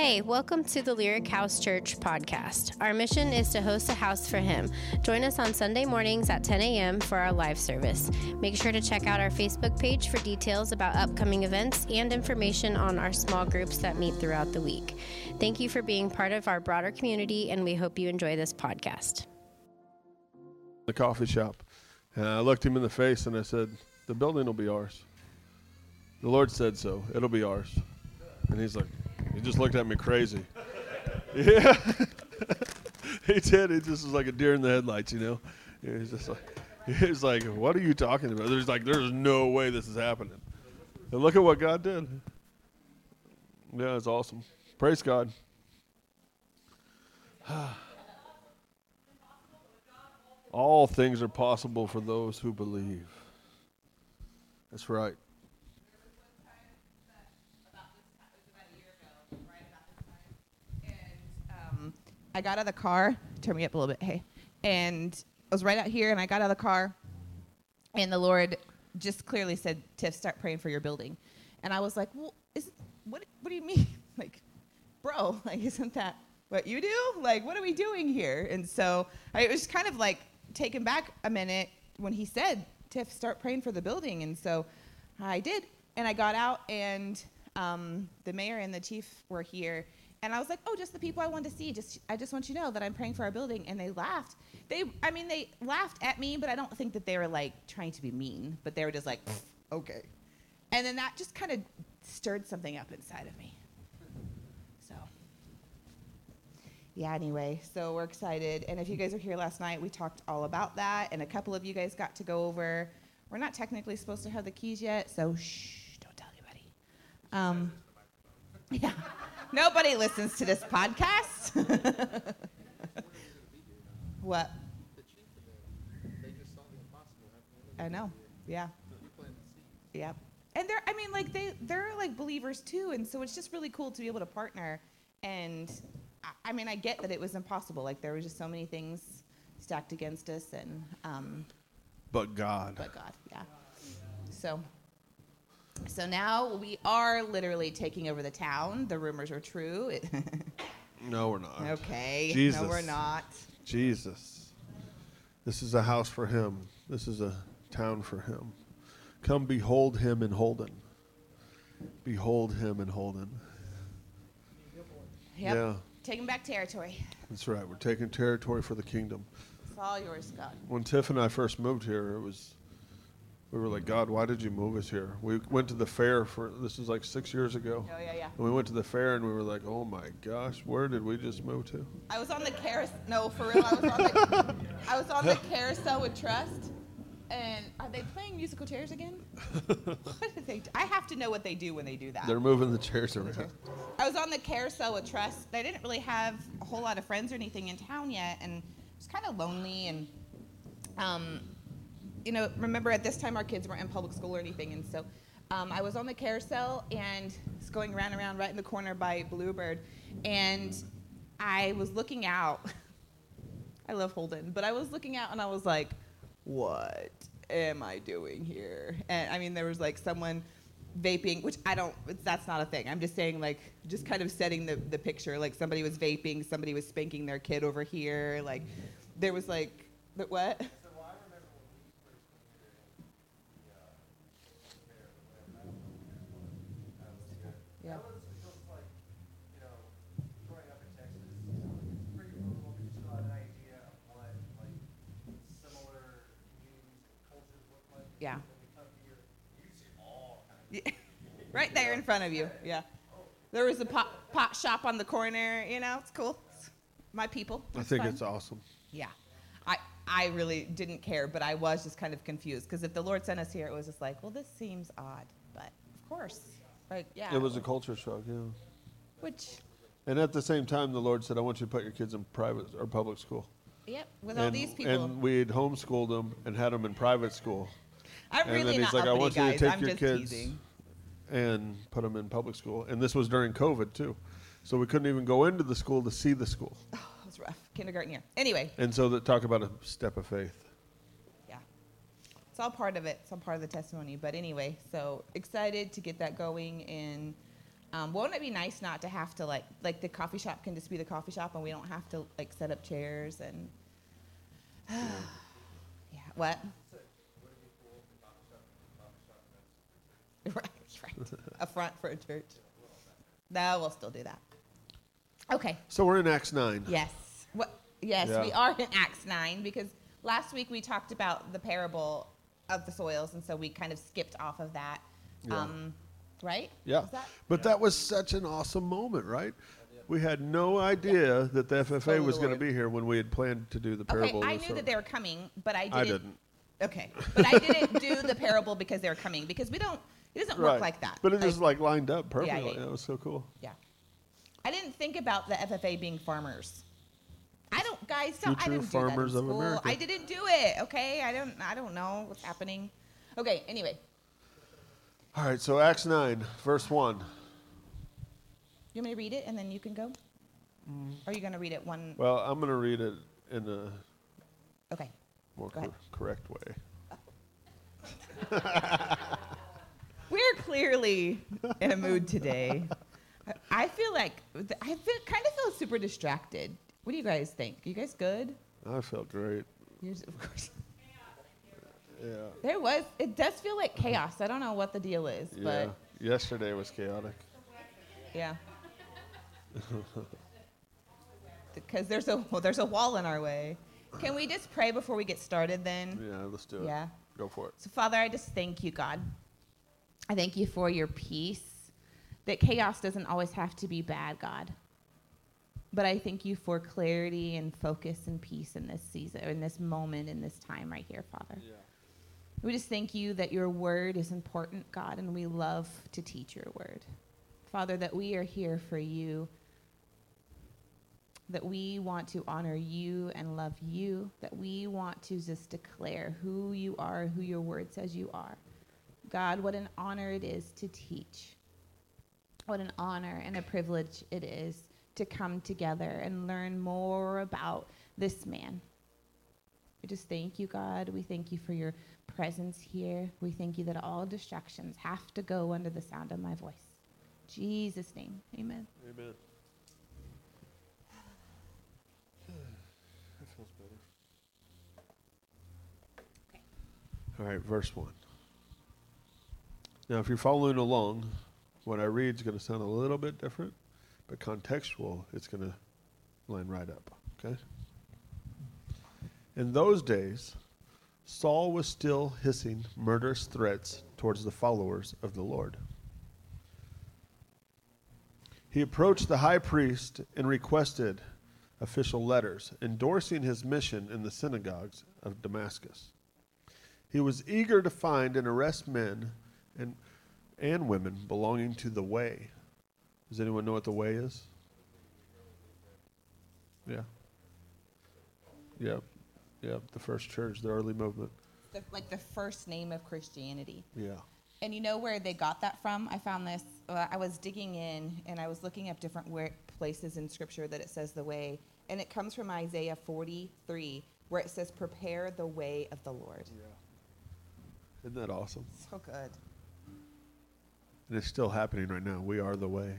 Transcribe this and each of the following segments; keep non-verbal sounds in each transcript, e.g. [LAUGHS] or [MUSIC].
Hey, welcome to the Lyric House Church podcast. Our mission is to host a house for Him. Join us on Sunday mornings at 10 a.m. for our live service. Make sure to check out our Facebook page for details about upcoming events and information on our small groups that meet throughout the week. Thank you for being part of our broader community, and we hope you enjoy this podcast. The coffee shop. And I looked him in the face and I said, The building will be ours. The Lord said so. It'll be ours. And he's like, He just looked at me crazy. [LAUGHS] Yeah. [LAUGHS] he did. He just was like a deer in the headlights, you know? He was just like, [LAUGHS] he was like, What are you talking about? There's like, There's no way this is happening. And look at what God did. Yeah, it's awesome. Praise God. [SIGHS] All things are possible for those who believe. That's right. um, I got out of the car. Turn me up a little bit, hey. And I was right out here, and I got out of the car, and the Lord just clearly said, "Tiff, start praying for your building." And I was like, "Well, is what? What do you mean? [LAUGHS] like, bro, [LAUGHS] like, isn't that what you do? Like, what are we doing here?" And so I was kind of like taken back a minute when he said, "Tiff, start praying for the building." And so I did, and I got out, and um, the mayor and the chief were here, and I was like, "Oh, just the people I wanted to see. Just I just want you to know that I'm praying for our building." And they laughed. They, I mean, they laughed at me, but I don't think that they were like trying to be mean. But they were just like, "Okay," and then that just kind of stirred something up inside of me. So, yeah. Anyway, so we're excited, and if you guys were here last night, we talked all about that, and a couple of you guys got to go over. We're not technically supposed to have the keys yet, so shh, don't tell anybody. Um, [LAUGHS] yeah. Nobody listens to this podcast. [LAUGHS] what? I know. Yeah. Yeah. And they're I mean like they they're like believers too and so it's just really cool to be able to partner and I, I mean I get that it was impossible like there was just so many things stacked against us and um But God. but God, yeah. So, so now we are literally taking over the town. The rumors are true. [LAUGHS] No, we're not. okay. Jesus. No, we're not. Jesus. This is a house for him. This is a town for him. Come behold him in Holden. Behold him in Holden. Yep. Yeah. Taking back territory. That's right. We're taking territory for the kingdom. It's all yours, God. When Tiff and I first moved here, it was we were like, God, why did you move us here? We went to the fair for this is like six years ago. Oh yeah, yeah. And we went to the fair and we were like, oh my gosh, where did we just move to? I was on the carousel. No, for real. I was on the. I was on the [LAUGHS] carousel with Trust. And are they playing musical chairs again? [LAUGHS] what did they? Do? I have to know what they do when they do that. They're moving the chairs around. I was on the carousel with Trust. They didn't really have a whole lot of friends or anything in town yet, and it was kind of lonely. And, um, you know, remember at this time our kids weren't in public school or anything, and so um, I was on the carousel and was going around and around right in the corner by Bluebird, and I was looking out. [LAUGHS] I love Holden, but I was looking out and I was like, what am I doing here? And I mean, there was like someone vaping, which I don't, that's not a thing. I'm just saying, like, just kind of setting the, the picture. Like, somebody was vaping, somebody was spanking their kid over here. Like, there was like, what? [LAUGHS] Yeah. Yeah. [LAUGHS] right there in front of you. Yeah. There was a pot, pot shop on the corner. You know, it's cool. It's my people. I think fun. it's awesome. Yeah. I, I really didn't care, but I was just kind of confused because if the Lord sent us here, it was just like, well, this seems odd. But of course, like, yeah. It was a culture shock, yeah. Which, And at the same time, the Lord said, I want you to put your kids in private or public school. yep, with all and, these people. And we'd homeschooled them and had them in private school. I'm and really then not he's like, I want you guys. to take I'm your kids teasing. and put them in public school. And this was during COVID, too. So we couldn't even go into the school to see the school. [SIGHS] Oh, it was rough. Kindergarten year. Anyway, And so that talk about a step of faith. yeah. It's all part of it. It's all part of the testimony. But anyway, so excited to get that going and Um, won't it be nice not to have to like like the coffee shop can just be the coffee shop and we don't have to like set up chairs and [SIGHS] yeah what [LAUGHS] right right a front for a church no we'll still do that okay So we're in Acts 9. Yes. What? Yes, Yeah. we are in Acts nine because last week we talked about the parable of the soils, and so we kind of skipped off of that. Yeah. Um, right? Yeah. That- But that was such an awesome moment, right? We had no idea that the FFA Oh, was going to be here when we had planned to do the Okay, parable. I knew sower. that they were coming, but I didn't. I didn't. Okay, but I didn't do the parable because they were coming because we don't. It doesn't Right. work like that. But it just like lined up perfectly. yeah. That was so cool. yeah. I didn't think about the FFA being farmers. I don't, guys. Don't, I didn't farmers do that of in school. America. I didn't do it. Okay, I don't. I don't know what's happening. Okay. Anyway, All right, so Acts 9, verse 1. You want me to read it and then you can go? Mm. Or are you going to read it one? Well, I'm going to read it in a Okay. more cor- correct way. [LAUGHS] We're clearly in a mood today. I- feel like I feel, kind of feel super distracted. What do you guys think? You guys good? I felt great. Yours, of course. Yeah. There was. It does feel like chaos. I don't know what the deal is, Yeah. but Yesterday was chaotic. yeah. Because there's a well, there's a wall in our way. Can we just pray before we get started then? Yeah, let's do it. Yeah. Go for it. So, Father, I just thank you, God. I thank you for your peace, that chaos doesn't always have to be bad, God. But I thank you for clarity and focus and peace in this season, in this moment, in this time right here, Father. We just thank you that your word is important, God, and we love to teach your word. Father, that we are here for you, that we want to honor you and love you, that we want to just declare who you are, who your word says you are. God, what an honor it is to teach. What an honor and a privilege it is to come together and learn more about this man. We just thank you, God. We thank you for your presence here. We thank you that all distractions have to go under the sound of my voice. In Jesus' name, amen. Amen. That feels better. Okay. All right, verse 1. Now, if you're following along, what I read is going to sound a little bit different, but contextual, it's going to line right up, okay? In those days, Saul was still hissing murderous threats towards the followers of the Lord. He approached the high priest and requested official letters endorsing his mission in the synagogues of Damascus. He was eager to find and arrest men and, and women belonging to the way. Does anyone know what the way is? Yeah. Yep. Yep. The first church, the early movement. The, like the first name of Christianity. Yeah. And you know where they got that from? I found this. Uh, I was digging in and I was looking up different where, places in Scripture that it says the way, and it comes from Isaiah 43, where it says, "Prepare the way of the Lord." Yeah. Isn't that awesome? So good. And it's still happening right now. We are the way.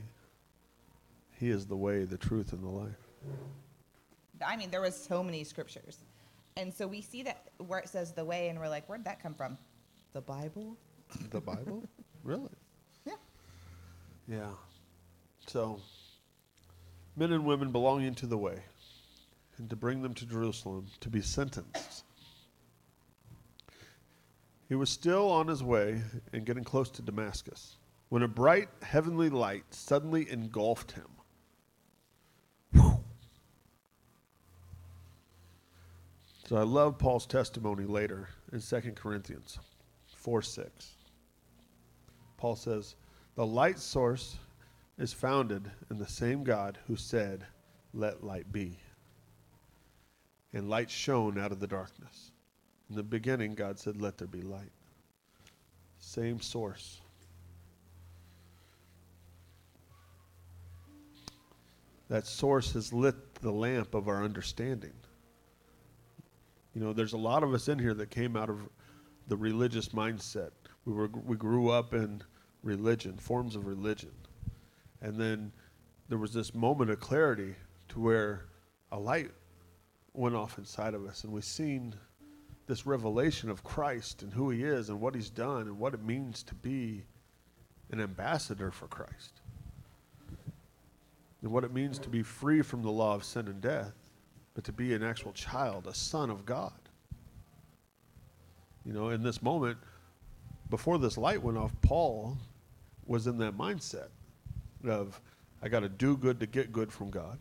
He is the way, the truth, and the life. I mean, there was so many scriptures, and so we see that where it says the way, and we're like, where'd that come from? The Bible. The Bible? [LAUGHS] really? Yeah. Yeah. So, men and women belonging to the way, and to bring them to Jerusalem to be sentenced. He was still on his way and getting close to Damascus when a bright heavenly light suddenly engulfed him. So I love Paul's testimony later in 2 Corinthians 4 6. Paul says, The light source is founded in the same God who said, Let light be. And light shone out of the darkness. In the beginning, God said, Let there be light. Same source. That source has lit the lamp of our understanding. You know, there's a lot of us in here that came out of the religious mindset. We were we grew up in religion, forms of religion. And then there was this moment of clarity to where a light went off inside of us, and we seen this revelation of Christ and who He is and what He's done and what it means to be an ambassador for Christ, and what it means to be free from the law of sin and death, but to be an actual child, a son of God. You know, in this moment, before this light went off, Paul was in that mindset of, I got to do good to get good from God.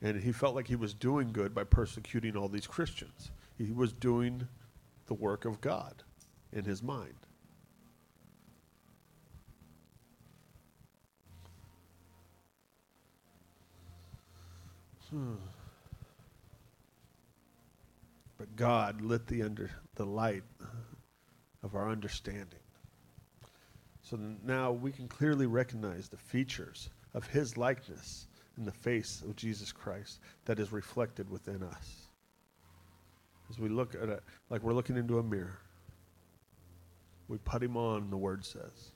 And he felt like he was doing good by persecuting all these Christians. He was doing the work of God in his mind. Hmm. But God lit the under the light of our understanding. So now we can clearly recognize the features of his likeness in the face of Jesus Christ that is reflected within us. As we look at it like we're looking into a mirror, we put him on, the word says.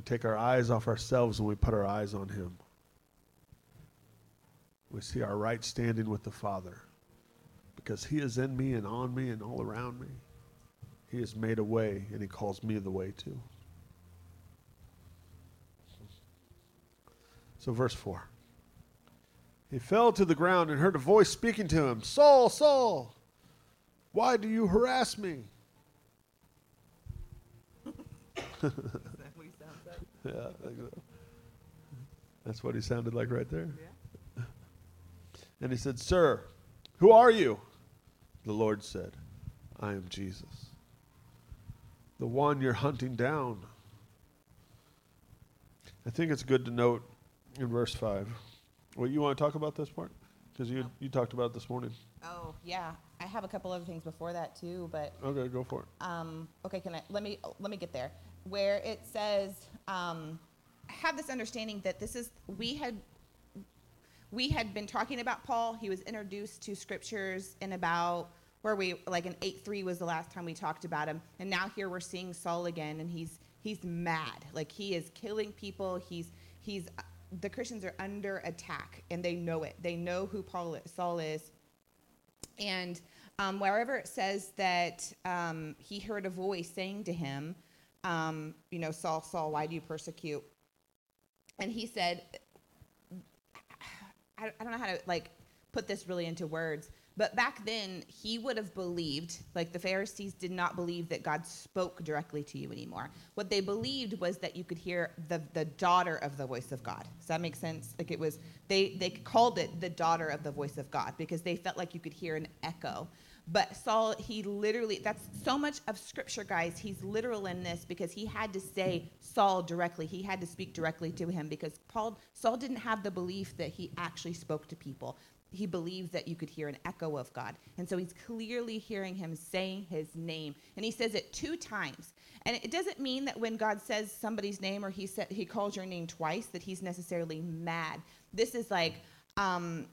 We take our eyes off ourselves and we put our eyes on him. We see our right standing with the Father because he is in me and on me and all around me. He has made a way and he calls me the way too. So, verse 4. He fell to the ground and heard a voice speaking to him Saul, Saul, why do you harass me? [LAUGHS] yeah, that's what he sounded like right there. Yeah. And he said, Sir, who are you? The Lord said, I am Jesus, the one you're hunting down. I think it's good to note in verse 5. Well, you want to talk about this part? Because you, you talked about it this morning. Oh, yeah. I have a couple other things before that too, but Okay, go for it. um, okay, can I let me let me get there. Where it says, um, have this understanding that this is we had we had been talking about Paul. He was introduced to scriptures in about where we like in eight three was the last time we talked about him, and now here we're seeing Saul again, and he's he's mad, like he is killing people. He's he's the Christians are under attack, and they know it. They know who Paul Saul is, and um, wherever it says that um, he heard a voice saying to him, um, you know, Saul, Saul, why do you persecute? And he said, I, I don't know how to like put this really into words, but back then he would have believed, like the Pharisees did not believe that God spoke directly to you anymore. What they believed was that you could hear the, the daughter of the voice of God. Does that make sense? Like it was, they, they called it the daughter of the voice of God because they felt like you could hear an echo. But Saul, he literally, that's so much of scripture, guys. He's literal in this because he had to say Saul directly. He had to speak directly to him because Paul, Saul didn't have the belief that he actually spoke to people. He believed that you could hear an echo of God. And so he's clearly hearing him saying his name. And he says it two times. And it doesn't mean that when God says somebody's name or he, said, he calls your name twice that he's necessarily mad. This is like, um,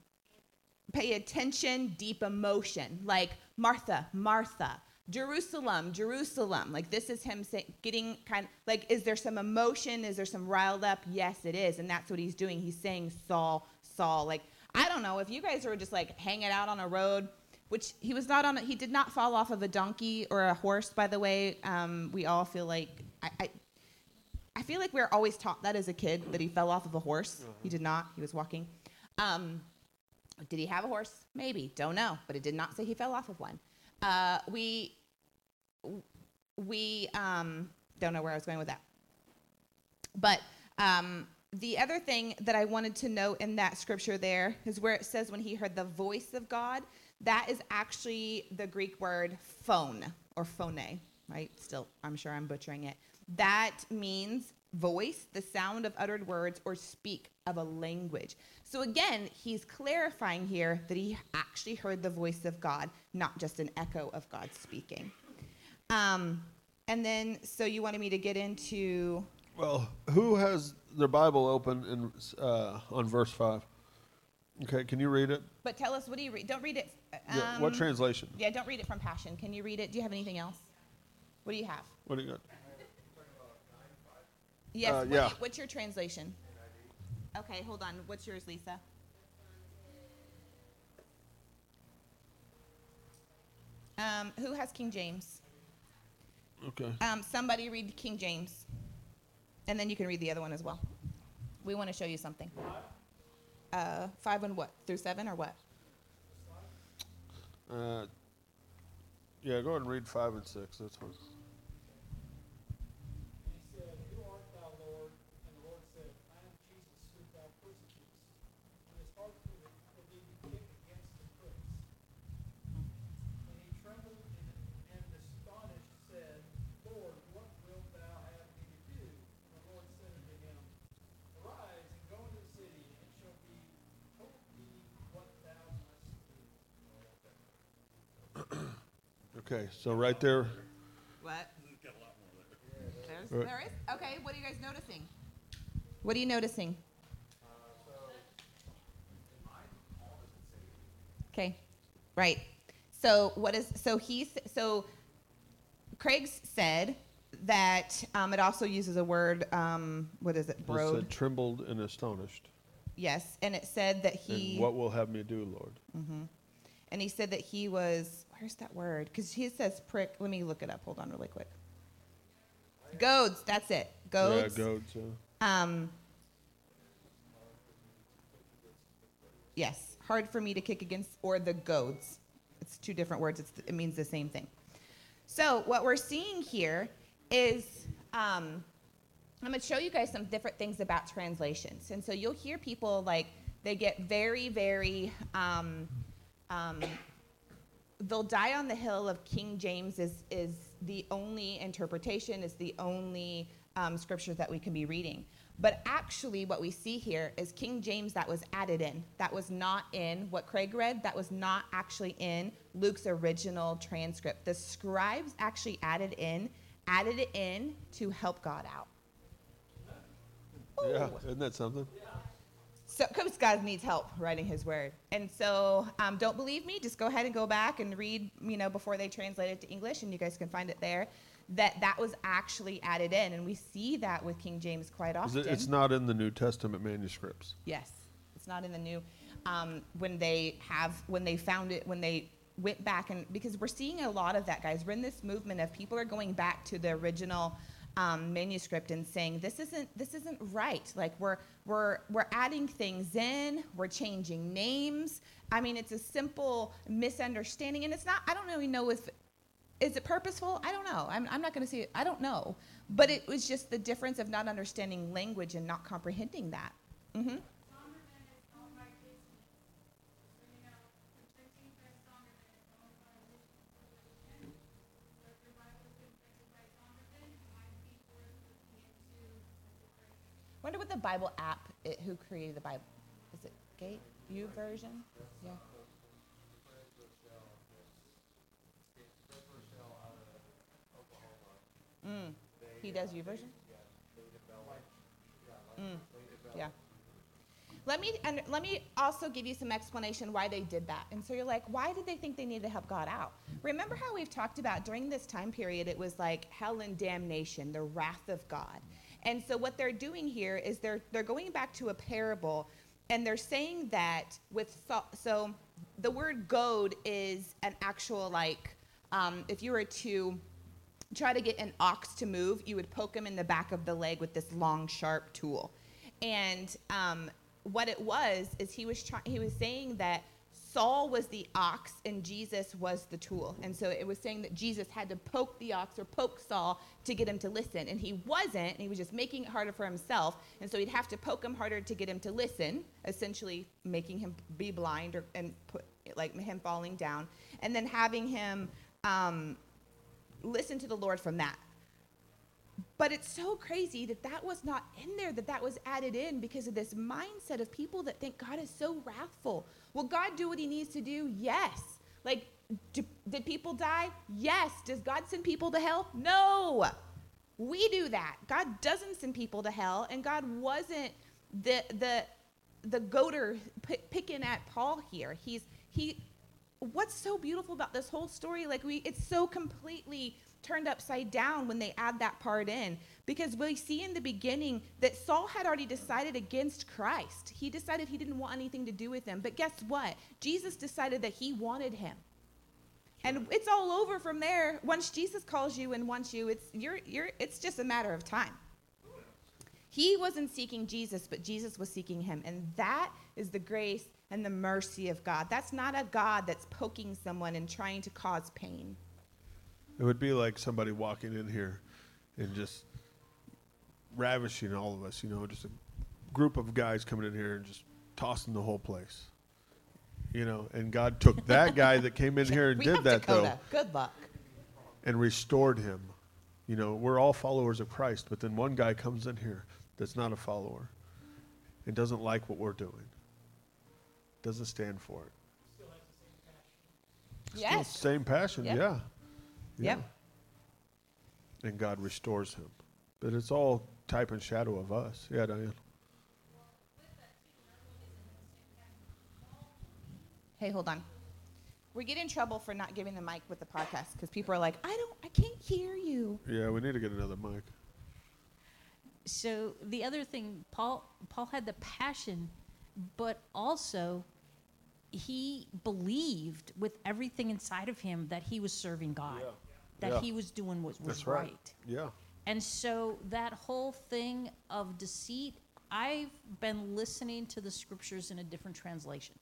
pay attention, deep emotion, like Martha, Martha, Jerusalem, Jerusalem. Like this is him say, getting kind of like, is there some emotion? Is there some riled up? Yes, it is. And that's what he's doing. He's saying, Saul, Saul. Like, I don't know if you guys were just like hanging out on a road, which he was not on, a, he did not fall off of a donkey or a horse, by the way. Um, we all feel like, I, I, I, feel like we are always taught that as a kid that he fell off of a horse. Uh-huh. He did not, he was walking. Um, did he have a horse? Maybe. Don't know. But it did not say he fell off of one. Uh, we we um, don't know where I was going with that. But um, the other thing that I wanted to note in that scripture there is where it says when he heard the voice of God. That is actually the Greek word phone or phone, right? Still, I'm sure I'm butchering it. That means voice, the sound of uttered words, or speak of a language. So again, he's clarifying here that he actually heard the voice of God, not just an echo of God speaking. Um, and then, so you wanted me to get into. Well, who has their Bible open in, uh, on verse 5? Okay, can you read it? But tell us, what do you read? Don't read it. Um, yeah, what um, translation? Yeah, don't read it from Passion. Can you read it? Do you have anything else? What do you have? What do you got? Yes. Uh, what- yeah. what's your translation? Okay, hold on. What's yours, Lisa? Um, who has King James? Okay. Um, somebody read King James, and then you can read the other one as well. We want to show you something. Uh, five and what? Through seven or what? Uh, yeah, go ahead and read five and six. That's fine. And he said, Who art thou, Lord? And the Lord said, I am Jesus, whom thou persecutest. And his heart for thee for thee be kicked against the pricks. And he trembled and, and astonished said, Lord, what wilt thou have me to do? And the Lord said unto him, Arise and go into the city, and it shall be told thee what thou must do. Okay, so right there, What? There's, there is? Okay, what are you guys noticing? What are you noticing? Okay, right. So what is so he so Craig said that um, it also uses a word. Um, what is it? it said trembled and astonished. Yes, and it said that he and what will have me do, Lord? Mm-hmm. and he said that he was where's that word? Because he says prick. Let me look it up. Hold on really quick. Goads. That's it. Goads Yeah, goads. Yeah. um yes. Hard for me to kick against or the goads. It's two different words. It's, it means the same thing. So what we're seeing here is um, I'm going to show you guys some different things about translations. And so you'll hear people like they get very, very, um, um, they'll die on the hill of King James is, is the only interpretation, is the only um, scripture that we can be reading. But actually, what we see here is King James that was added in. That was not in what Craig read, that was not actually in Luke's original transcript. The scribes actually added in, added it in to help God out. Yeah, isn't that something? So, because God needs help writing His word, and so um, don't believe me. Just go ahead and go back and read, you know, before they translate it to English, and you guys can find it there. That that was actually added in, and we see that with King James quite often. it- It's not in the New Testament manuscripts. Yes, it's not in the new. Um, when they have, when they found it, when they went back and because we're seeing a lot of that, guys. We're in this movement of people are going back to the original um, manuscript and saying this isn't this isn't right. Like we're we're we're adding things in, we're changing names. I mean, it's a simple misunderstanding, and it's not. I don't really know if is it purposeful? I don't know. I'm, I'm not going to say it. I don't know. But it was just the difference of not understanding language and not comprehending that. hmm Wonder what the Bible app, it, who created the Bible? Is it Gate YouVersion? Yeah. Mm. He does YouVersion? Mm. Yeah. Let me and let me also give you some explanation why they did that. And so you're like, why did they think they needed to help God out? Remember how we've talked about during this time period it was like hell and damnation, the wrath of God. And so what they're doing here is they're they're going back to a parable and they're saying that with so, so the word goad is an actual like um, if you were to try to get an ox to move, you would poke him in the back of the leg with this long, sharp tool. And um, what it was is he was trying. He was saying that Saul was the ox and Jesus was the tool. And so it was saying that Jesus had to poke the ox or poke Saul to get him to listen. And he wasn't, and he was just making it harder for himself. And so he'd have to poke him harder to get him to listen, essentially making him be blind or and put like him falling down, and then having him um, listen to the Lord from that. But it's so crazy that that was not in there, that that was added in because of this mindset of people that think God is so wrathful. Will God do what he needs to do? Yes. Like, do, did people die? Yes. Does God send people to hell? No. We do that. God doesn't send people to hell, and God wasn't the the the goater p- picking at Paul here. He's he. What's so beautiful about this whole story? Like we, it's so completely turned upside down when they add that part in because we see in the beginning that Saul had already decided against Christ. He decided he didn't want anything to do with him. But guess what? Jesus decided that he wanted him. And it's all over from there. Once Jesus calls you and wants you, it's you're you're it's just a matter of time. He wasn't seeking Jesus, but Jesus was seeking him. And that is the grace and the mercy of God. That's not a God that's poking someone and trying to cause pain. It would be like somebody walking in here and just ravishing all of us, you know, just a group of guys coming in here and just tossing the whole place. You know, and God took that guy that came in [LAUGHS] here and we did have that Dakota. Good luck. though and restored him. You know, we're all followers of Christ, but then one guy comes in here that's not a follower and doesn't like what we're doing. Doesn't stand for it. Still Yes. Same passion, Yep. yeah. Yep. And God restores him. But it's all type and shadow of us. Yeah, Diane. Hey, hold on. We get in trouble for not giving the mic with the podcast because people are like, I don't, I can't hear you. Yeah, we need to get another mic. So the other thing, Paul Paul had the passion, but also he believed with everything inside of him that he was serving God, Yeah. That Yeah. he was doing what was That's right. Yeah. And so that whole thing of deceit, I've been listening to the scriptures in a different translation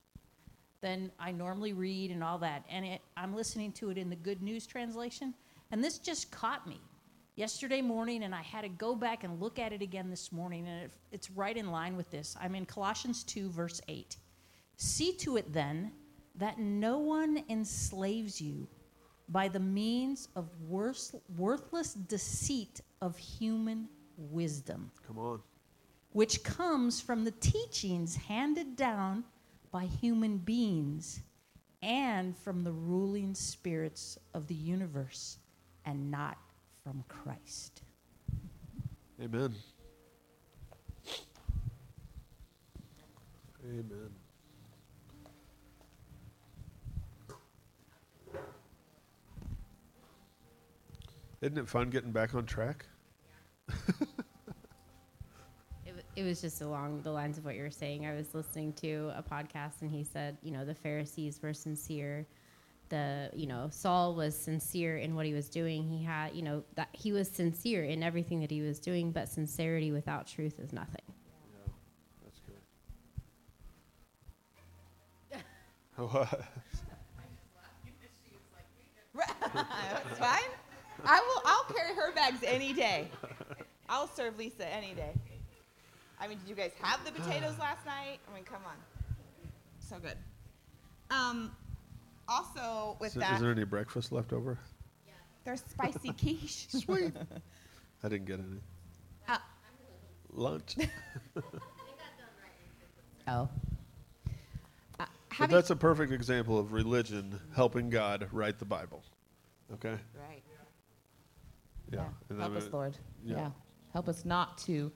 than I normally read and all that. And it, I'm listening to it in the Good News translation. And this just caught me yesterday morning, and I had to go back and look at it again this morning. And it, it's right in line with this. I'm in Colossians 2, verse 8. See to it then that no one enslaves you by the means of worth, worthless deceit of human wisdom, Come on. which comes from the teachings handed down by human beings and from the ruling spirits of the universe, and not from Christ. Amen. Amen. Isn't it fun getting back on track? [LAUGHS] It, wa- it was just along the lines of what you were saying. I was listening to a podcast and he said, you know, the Pharisees were sincere. The, you know, Saul was sincere in what he was doing. He had, you know, that he was sincere in everything that he was doing, but sincerity without truth is nothing. Yeah, that's good. [LAUGHS] What? [LAUGHS] That's fine. I will. I'll carry her bags any day. I'll serve Lisa any day. I mean, did you guys have the potatoes last night? I mean, come on. So good. Um, also with Is, that, is there any breakfast left over? there's spicy [LAUGHS] quiche. Sweet. I didn't get any. Uh, Lunch. [LAUGHS] oh. Uh, But that's a perfect example of religion helping God write the Bible. Okay? right. Yeah. And Help us, Lord. yeah. Yeah. Help us not to.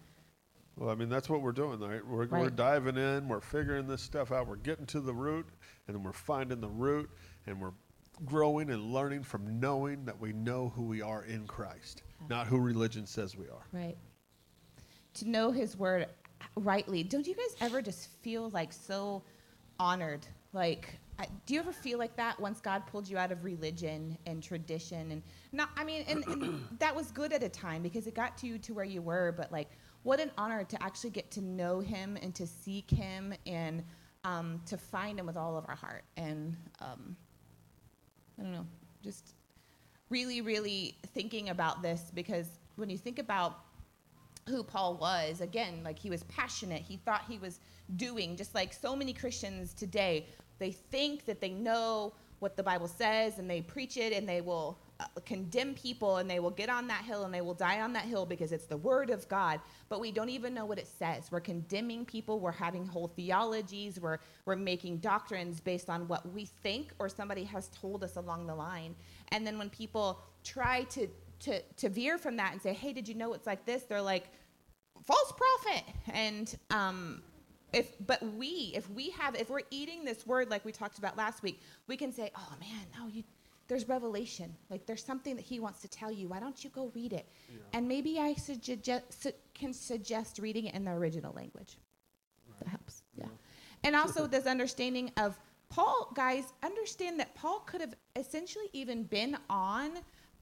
Well, I mean, that's what we're doing, right? We're, we're Right. diving in, we're figuring this stuff out, we're getting to the root, and then we're finding the root, and we're growing and learning from knowing that we know who we are in Christ, not who religion says we are. Right. To know his word rightly. Don't you guys ever just feel like so honored? Like, Do you ever feel like that once God pulled you out of religion and tradition? And not, I mean, and, and [CLEARS THROAT] that was good at a time because it got to you to where you were, but like, what an honor to actually get to know him and to seek him and um, to find him with all of our heart. And um, I don't know, just really, really thinking about this because when you think about who Paul was, again, like he was passionate, he thought he was doing, just like so many Christians today, they think that they know what the Bible says and they preach it and they will uh, condemn people and they will get on that hill and they will die on that hill because it's the word of God, but we don't even know what it says. We're condemning people, we're having whole theologies, we're, we're making doctrines based on what we think or somebody has told us along the line. And then when people try to, to, to veer from that and say, hey, did you know it's like this? They're like, false prophet. And um, if but we if we have if we're eating this word like we talked about last week we can say oh man no you there's revelation. Like there's something that he wants to tell you. Why don't you go read it? And maybe I suggest, su- can suggest reading it in the original language. That helps. Yeah. And also this understanding of Paul, guys, understand that Paul could have essentially even been on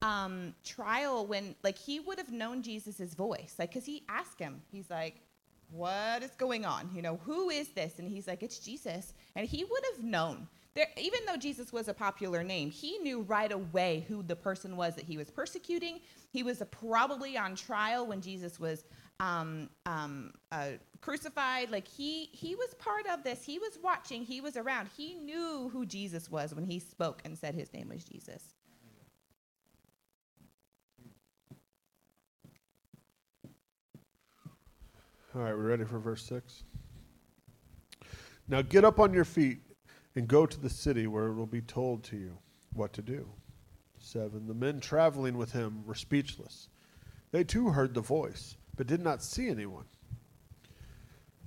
um, trial when, like, he would have known Jesus' voice. Like, because he asked him, he's like, what is going on? You know, who is this? And he's like, it's Jesus. And he would have known. There, even though Jesus was a popular name, he knew right away who the person was that he was persecuting. He was probably on trial when Jesus was um, um, uh, crucified. Like he he was part of this. He was watching. He was around. He knew who Jesus was when he spoke and said his name was Jesus. All right, we're ready for verse 6. Now get up on your feet and go to the city where it will be told to you what to do. 7. The men traveling with him were speechless. They too heard the voice, but did not see anyone.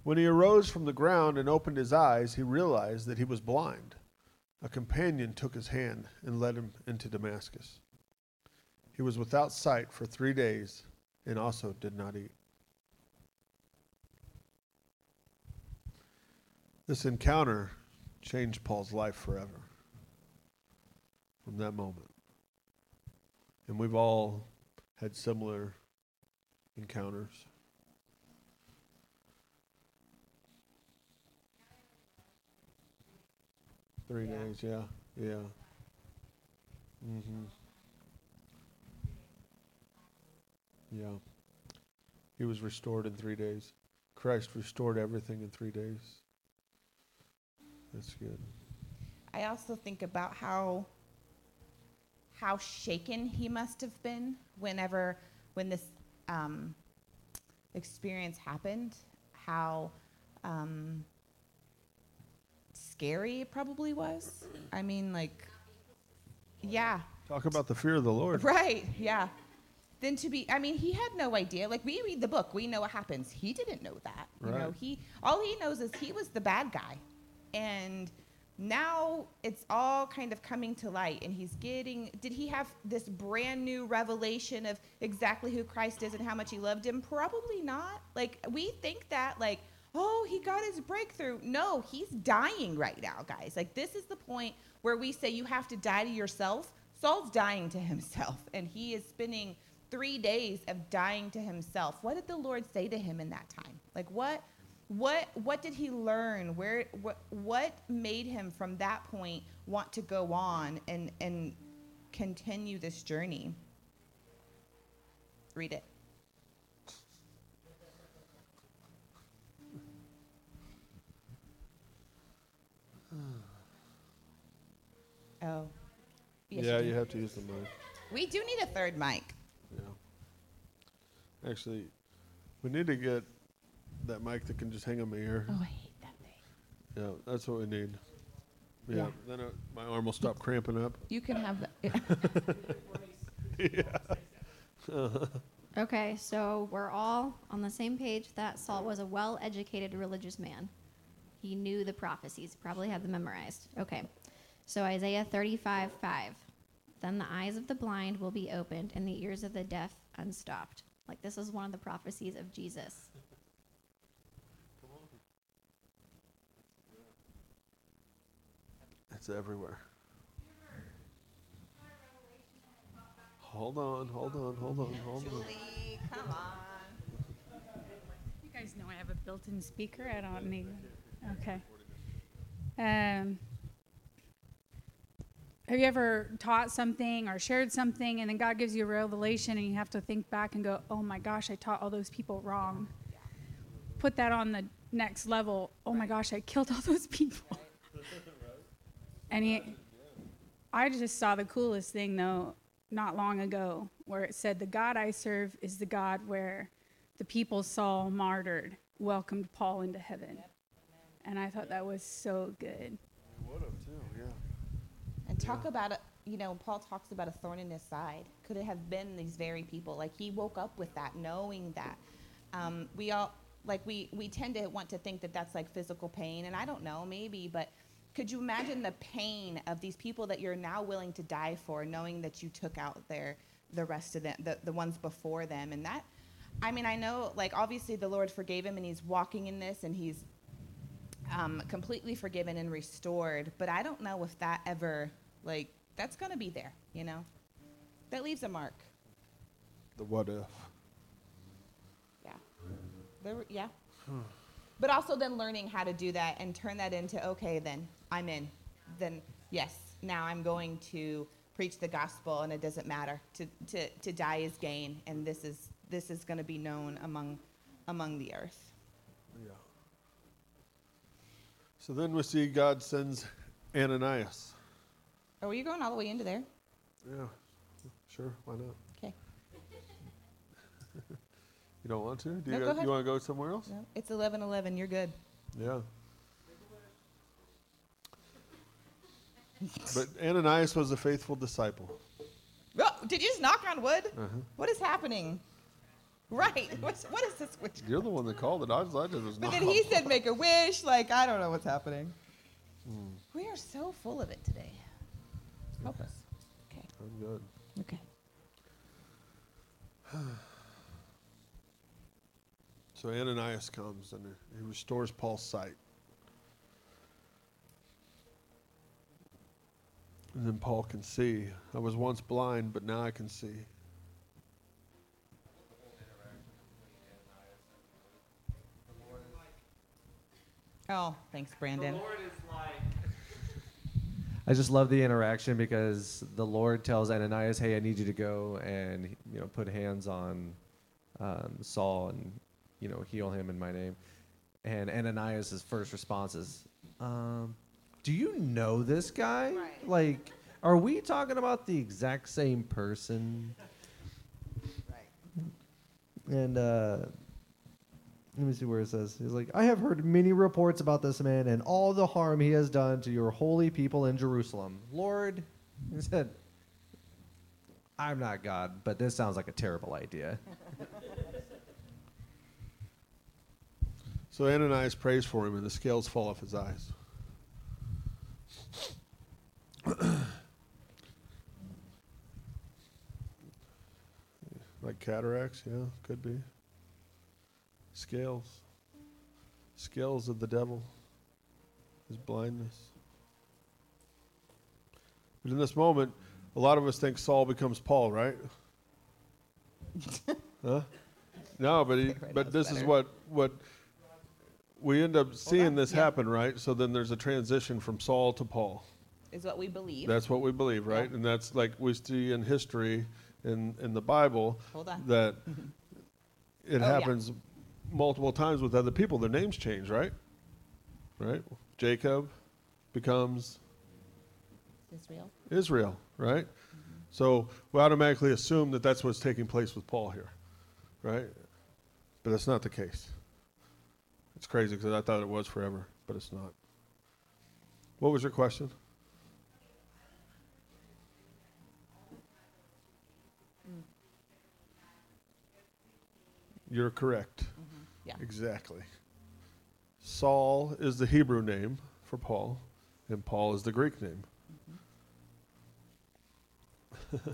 When he arose from the ground and opened his eyes, he realized that he was blind. A companion took his hand and led him into Damascus. He was without sight for three days and also did not eat. This encounter changed Paul's life forever from that moment. And we've all had similar encounters. Three Yeah. days, yeah, yeah. Mm-hmm. Yeah. He was restored in three days. Christ restored everything in three days. That's good. I also think about how how shaken he must have been whenever when this um, experience happened. How um, scary it probably was. I mean, like, yeah, Talk about the fear of the Lord. right, yeah. Then to be, I mean, he had no idea. Like we read the book, we know what happens. He didn't know that. You know, he all he knows is he was the bad guy, and now it's all kind of coming to light. And he's getting. Did he have this brand new revelation of exactly who Christ is and how much he loved him? Probably not. Like we think that, like. Oh, he got his breakthrough. No, he's dying right now, guys. Like, this is the point where we say you have to die to yourself. Saul's dying to himself, and he is spending three days of dying to himself. What did the Lord say to him in that time? Like what what what did he learn? Where what what made him from that point want to go on and and continue this journey? Read it. [SIGHS] Oh. Yes, yeah, do. you have to use the mic. We do need a third mic. Yeah. Actually, we need to get that mic that can just hang on my ear. Oh, I hate that thing. Yeah, that's what we need. Yeah. Yeah. Then it, my arm will stop cramping up. You can have that. [LAUGHS] Uh-huh. Okay, so we're all on the same page that Saul was a well educated religious man. He knew the prophecies, probably had them memorized. Okay, so Isaiah 35 5. Then the eyes of the blind will be opened and the ears of the deaf unstopped. Like this is one of the prophecies of Jesus. It's everywhere. Hold on, hold on, hold on, hold on. Julie, come on. You guys know I have a built-in speaker. I don't need. Okay. Um, have you ever taught something or shared something, and then God gives you a revelation, and you have to think back and go, "Oh my gosh, I taught all those people wrong." Put that on the next level. Oh my gosh, I killed all those people. And he, I just saw the coolest thing though, not long ago, where it said, "The God I serve is the God where." the people Saul martyred welcomed Paul into heaven. And I thought that was so good. Would have too, yeah. And talk about it. You know, Paul talks about a thorn in his side. Could it have been these very people? Like he woke up with that, knowing that. Um, we all like we we tend to want to think that that's like physical pain, and I don't know, maybe, but could you imagine the pain of these people that you're now willing to die for, knowing that you took out their the rest of them, the, the ones before them, and that. I mean, I know, like, obviously the Lord forgave him and he's walking in this and he's um, completely forgiven and restored, but I don't know if that ever, like, that's going to be there, you know? That leaves a mark. The what if. Yeah. Were, yeah. But also then learning how to do that and turn that into, okay, then I'm in. Then, yes, now I'm going to preach the gospel and it doesn't matter. To, to, to die is gain and this is, this is going to be known among, among the earth. Yeah. So then we see God sends Ananias. Oh, were you going all the way into there? Yeah, sure. Why not? Okay. [LAUGHS] You don't want to? Do No, you, go you want to go somewhere else? No, it's 11:11. You're good. Yeah. But Ananias was a faithful disciple. Oh, did you just knock on wood? Uh-huh. What is happening? Right. [LAUGHS] What's, what is this witch? You're the one that called it. I was, I just was But then he said, make a wish. Like, I don't know what's happening. We are so full of it today. Help us. Okay. I'm good. Okay. [SIGHS] So Ananias comes and he restores Paul's sight. And then Paul can see. I was once blind, but now I can see. Oh, thanks, Brandon. [LAUGHS] I just love the interaction because the Lord tells Ananias, "Hey, I need you to go and you know put hands on um, Saul and you know heal him in my name." And Ananias' first response is, um, "Do you know this guy? Right. Like, are we talking about the exact same person?" Right. And uh, let me see where it says. He's like, I have heard many reports about this man and all the harm he has done to your holy people in Jerusalem. Lord, he said, I'm not God, but this sounds like a terrible idea. [LAUGHS] So Ananias prays for him, and the scales fall off his eyes. Like cataracts, yeah, could be. Scales. Scales of the devil. His blindness. But in this moment, a lot of us think Saul becomes Paul, right? [LAUGHS] huh? No, but he, Right, but this is what what we end up seeing this yeah. happen, right? So then there's a transition from Saul to Paul. Is what we believe. That's what we believe, right? Yeah. And that's like we see in history in in the Bible that [LAUGHS] it Oh, yeah. happens multiple times with other people. Their names change, right? Right? Jacob becomes Israel. Israel, right? Mm-hmm. So we automatically assume that that's what's taking place with Paul here, right? But that's not the case. It's crazy because I thought it was forever, but it's not. What was your question? You're correct. Yeah. Exactly. Saul is the Hebrew name for Paul, and Paul is the Greek name.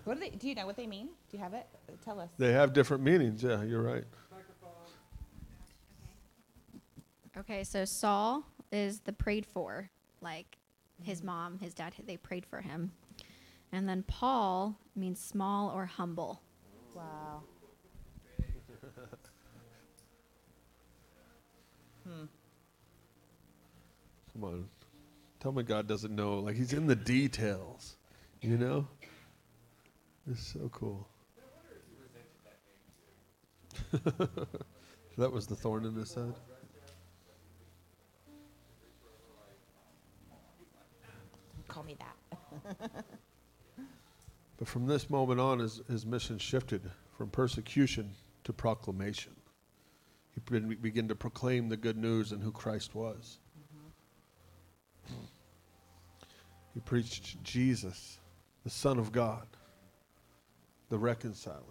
What do they? Do you know what they mean? Do you have it? Uh, Tell us. They have different meanings. Yeah, you're right. Okay. okay, so Saul is the prayed for, like his mom, his dad, they prayed for him. And then Paul means small or humble. Wow. Come on. Tell me God doesn't know. Like he's in the details. You know? It's so cool. [LAUGHS] that was the thorn in his side. Call me that. [LAUGHS] But from this moment on, his, his mission shifted from persecution to proclamation. He began to proclaim the good news and who Christ was. Mm-hmm. He preached Jesus, the Son of God, the reconciler.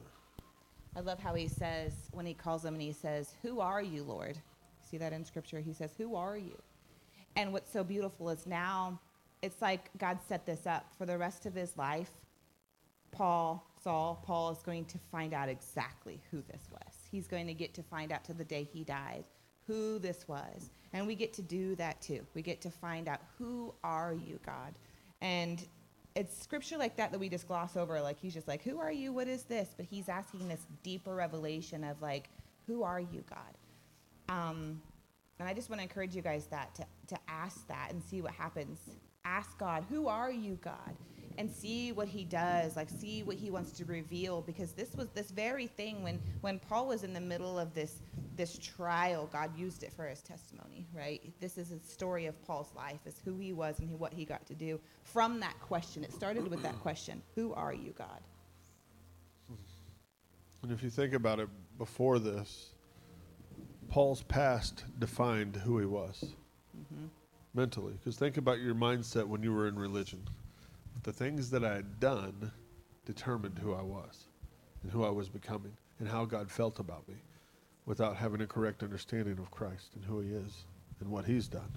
I love how he says when he calls him and he says, "Who are you, Lord?" See that in scripture? He says, "Who are you?" And what's so beautiful is now it's like God set this up for the rest of his life. Paul, Saul, Paul is going to find out exactly who this was. He's going to get to find out to the day he died who this was. And we get to do that too. We get to find out who are you, God? And it's scripture like that that we just gloss over. Like he's just like, who are you? What is this? But he's asking this deeper revelation of like, who are you, God? Um, and I just want to encourage you guys that to, to ask that and see what happens. Ask God, who are you, God? And see what he does, like see what he wants to reveal. Because this was this very thing when when Paul was in the middle of this this trial, God used it for his testimony, right? This is a story of Paul's life, is who he was and what he got to do from that question. It started with that question, who are you, God? And if you think about it, before this, Paul's past defined who he was mm-hmm. mentally. Because think about your mindset when you were in religion. The things that I had done determined who I was and who I was becoming and how God felt about me without having a correct understanding of Christ and who he is and what he's done.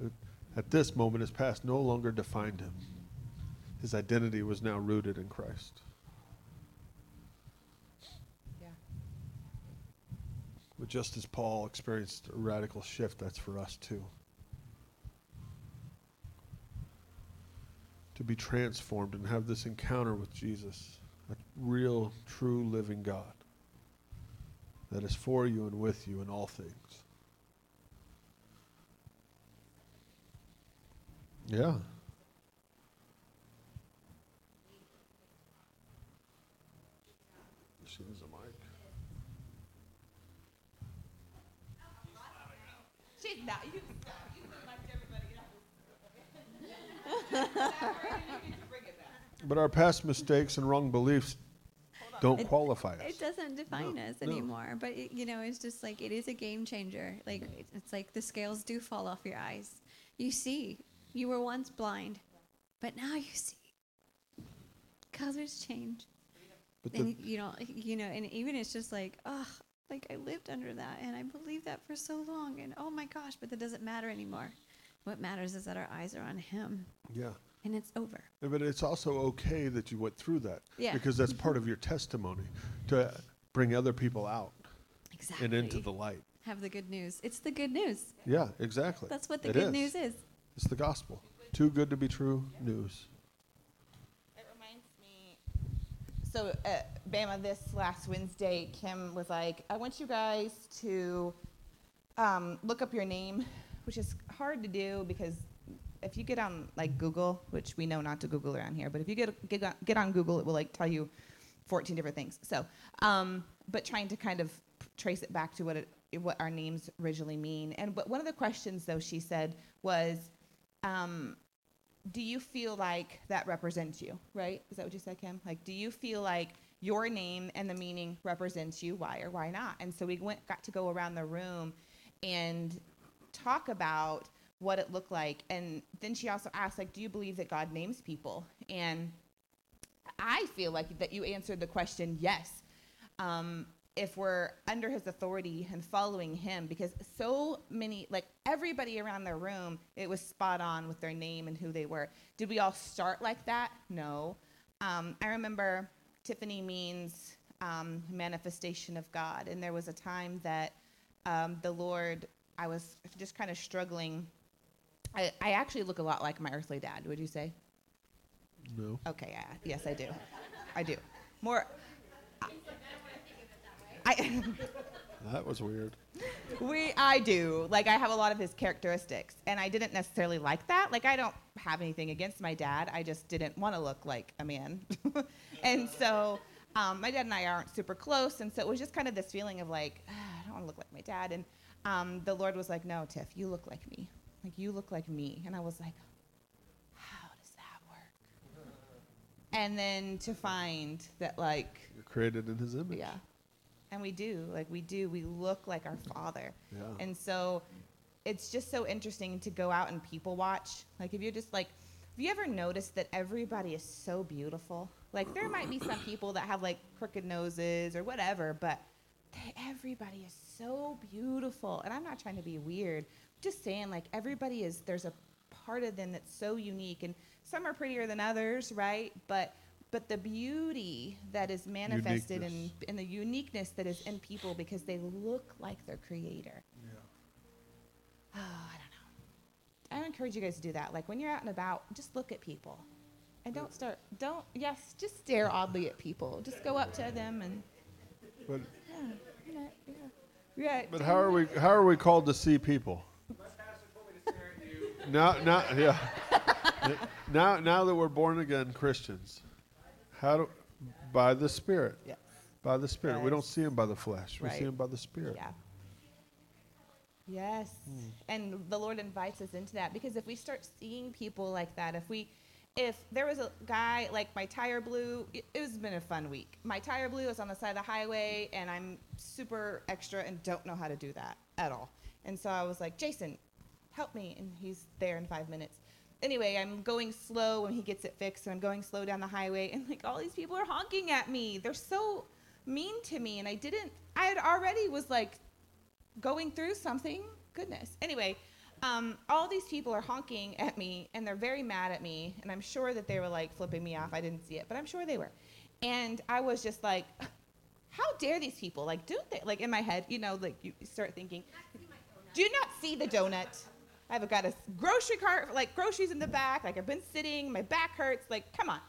But at this moment, his past no longer defined him. His identity was now rooted in Christ. Yeah. But just as Paul experienced a radical shift, that's for us too. To be transformed and have this encounter with Jesus, a real, true, living God that is for you and with you in all things. Yeah. She needs a mic. She's not. You, you look like everybody else. [LAUGHS] But our past mistakes and wrong beliefs don't It- qualify us. It doesn't define No, us no. anymore. But it, you know, it's just like it is a game changer. Like it's like the scales do fall off your eyes. You see, you were once blind, but now you see. Colors change, But and you know, you know, and even it's just like, oh, like I lived under that, and I believed that for so long, and oh my gosh, but that doesn't matter anymore. What matters is that our eyes are on Him, yeah. and it's over. Yeah, But it's also okay that you went through that. Yeah. Because that's part of your testimony to bring other people out Exactly. and into the light. Have the good news. It's the good news. Yeah, exactly. That's what the It good is. news is. It's the gospel. Too good to be true news. It reminds me. So, uh, Bama, this last Wednesday, Kim was like, I want you guys to um, look up your name, which is hard to do because if you get on like Google, which we know not to Google around here, but if you get get on, get on Google, it will like tell you 14 different things. So, um, but trying to kind of trace it back to what it what our names originally mean. And but one of the questions though she said was, um, do you feel like that represents you? Right? Is that what you said, Kim? Like, do you feel like your name and the meaning represents you? Why or why not? And so we went got to go around the room and talk about what it looked like. And then she also asked, like, do you believe that God names people? And I feel like that you answered the question yes. Um, if we're under his authority and following him, because so many, like everybody around the room, it was spot on with their name and who they were. Did we all start like that? No. Um, I remember Tiffany means um, manifestation of God, and there was a time that um, the Lord, I was just kind of struggling. I, I actually look a lot like my earthly dad. Would you say? No. Okay, yeah, yes, I do. I do. More. I, [LAUGHS] That was weird. we, I do. Like, I have a lot of his characteristics, and I didn't necessarily like that. Like, I don't have anything against my dad. I just didn't want to look like a man, [LAUGHS] and so um, my dad and I aren't super close, and so it was just kind of this feeling of like, "Ah, I don't want to look like my dad. And um, the Lord was like, No, Tiff, you look like me. Like, you look like me. And I was like, How does that work? And then to find that, like, You're created in his image. yeah. And we do. Like we do. We look like our father. Yeah. And so it's just so interesting to go out and people watch. Like if you're just like have you ever noticed that everybody is so beautiful? Like there might be some people that have like crooked noses or whatever, but they- everybody is so beautiful. And I'm not trying to be weird. Just saying, like, everybody is, there's a part of them that's so unique. And some are prettier than others, right? But but the beauty that is manifested in, in the uniqueness that is in people because they look like their creator. Yeah. Oh, I don't know. I encourage you guys to do that. Like when you're out and about, just look at people. And don't start, don't, yes, just stare oddly at people. Just go up to them and, But yeah, yeah. Yeah. but how are we how are we called to see people? Now now yeah. now now that we're born again Christians, how do by the Spirit. Yeah. By the Spirit. We don't see him by the flesh. We see Right. him by the Spirit. Yeah. Yes. Hmm. And the Lord invites us into that because if we start seeing people like that, if we if there was a guy like my tire blew, it, it's been a fun week. My tire blew is on the side of the highway and I'm super extra and don't know how to do that at all. And so I was like, "Jason, help me." And he's there in 5 minutes. Anyway, I'm going slow when he gets it fixed, and I'm going slow down the highway and like all these people are honking at me. They're so mean to me and I didn't I had already was like going through something. Goodness. Anyway, um, all these people are honking at me and they're very mad at me. And I'm sure that they were like flipping me off. I didn't see it, but I'm sure they were. And I was just like, how dare these people? Like, don't they? Like in my head, you know, like you start thinking, do you not see the donut? I've got a grocery cart, like groceries in the back. Like I've been sitting, my back hurts. Like, come on.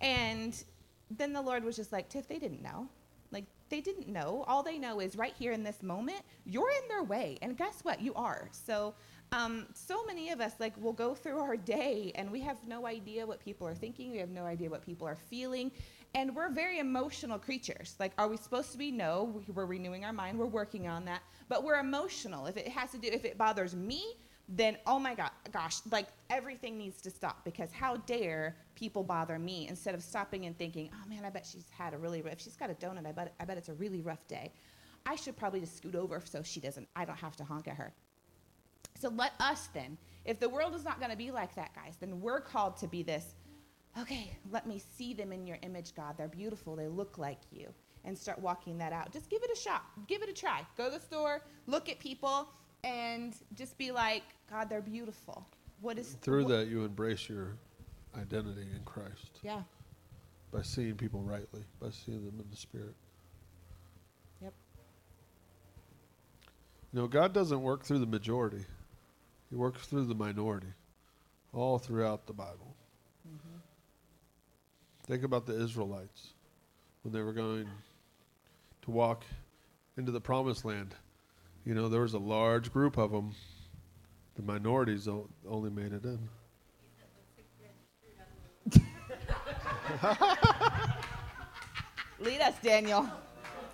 And then the Lord was just like, Tiff, they didn't know. Like, they didn't know. All they know is right here in this moment, you're in their way. And guess what? You are. So, um, so many of us, like, will go through our day and we have no idea what people are thinking. We have no idea what people are feeling. And we're very emotional creatures. Like, are we supposed to be? No. We- We're renewing our mind. We're working on that. But we're emotional. If it has to do, if it bothers me, then oh my god gosh like everything needs to stop because how dare people bother me instead of stopping and thinking oh man i bet she's had a really if she's got a donut i bet i bet it's a really rough day i should probably just scoot over so she doesn't i don't have to honk at her so let us then if the world is not going to be like that guys then we're called to be this okay let me see them in your image god. They're beautiful. They look like you. And start walking that out. Just give it a shot. Give it a try. Go to the store look at people and just be like god they're beautiful. What is Through wh- that you embrace your identity in Christ. Yeah. By seeing people rightly, by seeing them in the Spirit. Yep. You know, God doesn't work through the majority. He works through the minority all throughout the Bible. Mm-hmm. Think about the Israelites when they were going to walk into the promised land. You know, there was a large group of them. The minorities o- only made it in. [LAUGHS] lead us daniel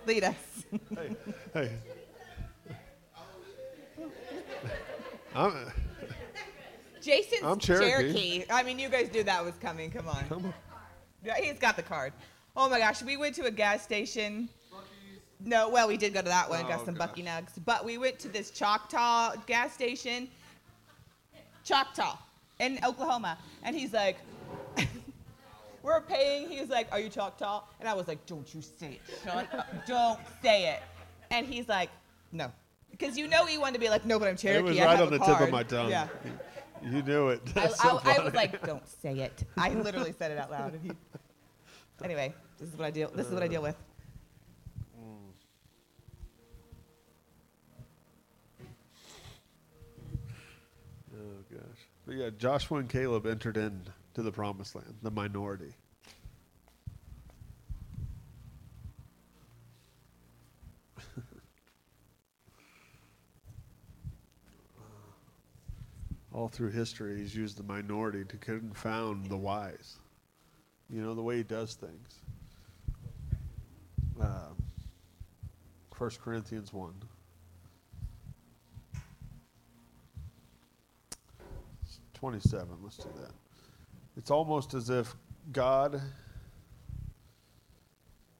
lead us hey, Hey. I'm, jason's I'm Cherokee. i mean you guys knew that was coming come on come on. Yeah, he's got the card. Oh my gosh, we went to a gas station. No, well, we did go to that one, oh, got Oh, some gosh. Bucky Nugs. But we went to this Choctaw gas station, Choctaw, in Oklahoma. And he's like, [LAUGHS] we're paying. He's like, are you Choctaw? And I was like, don't you say it. Shut up. Don't say it. And he's like, no. Because you know he wanted to be like, no, but I'm Cherokee. It was right on the tip of my tongue. Yeah. [LAUGHS] You knew it. I, so I, I was like, "Don't say it." I literally said it out loud. And he, [LAUGHS] anyway, this is what I deal. This is what I deal with. Mm. Oh gosh. But yeah, Joshua and Caleb entered into the promised land, the minority. All through history, he's used the minority to confound the wise. You know, the way he does things. Um, 1 Corinthians 1. 27. Let's do that. It's almost as if God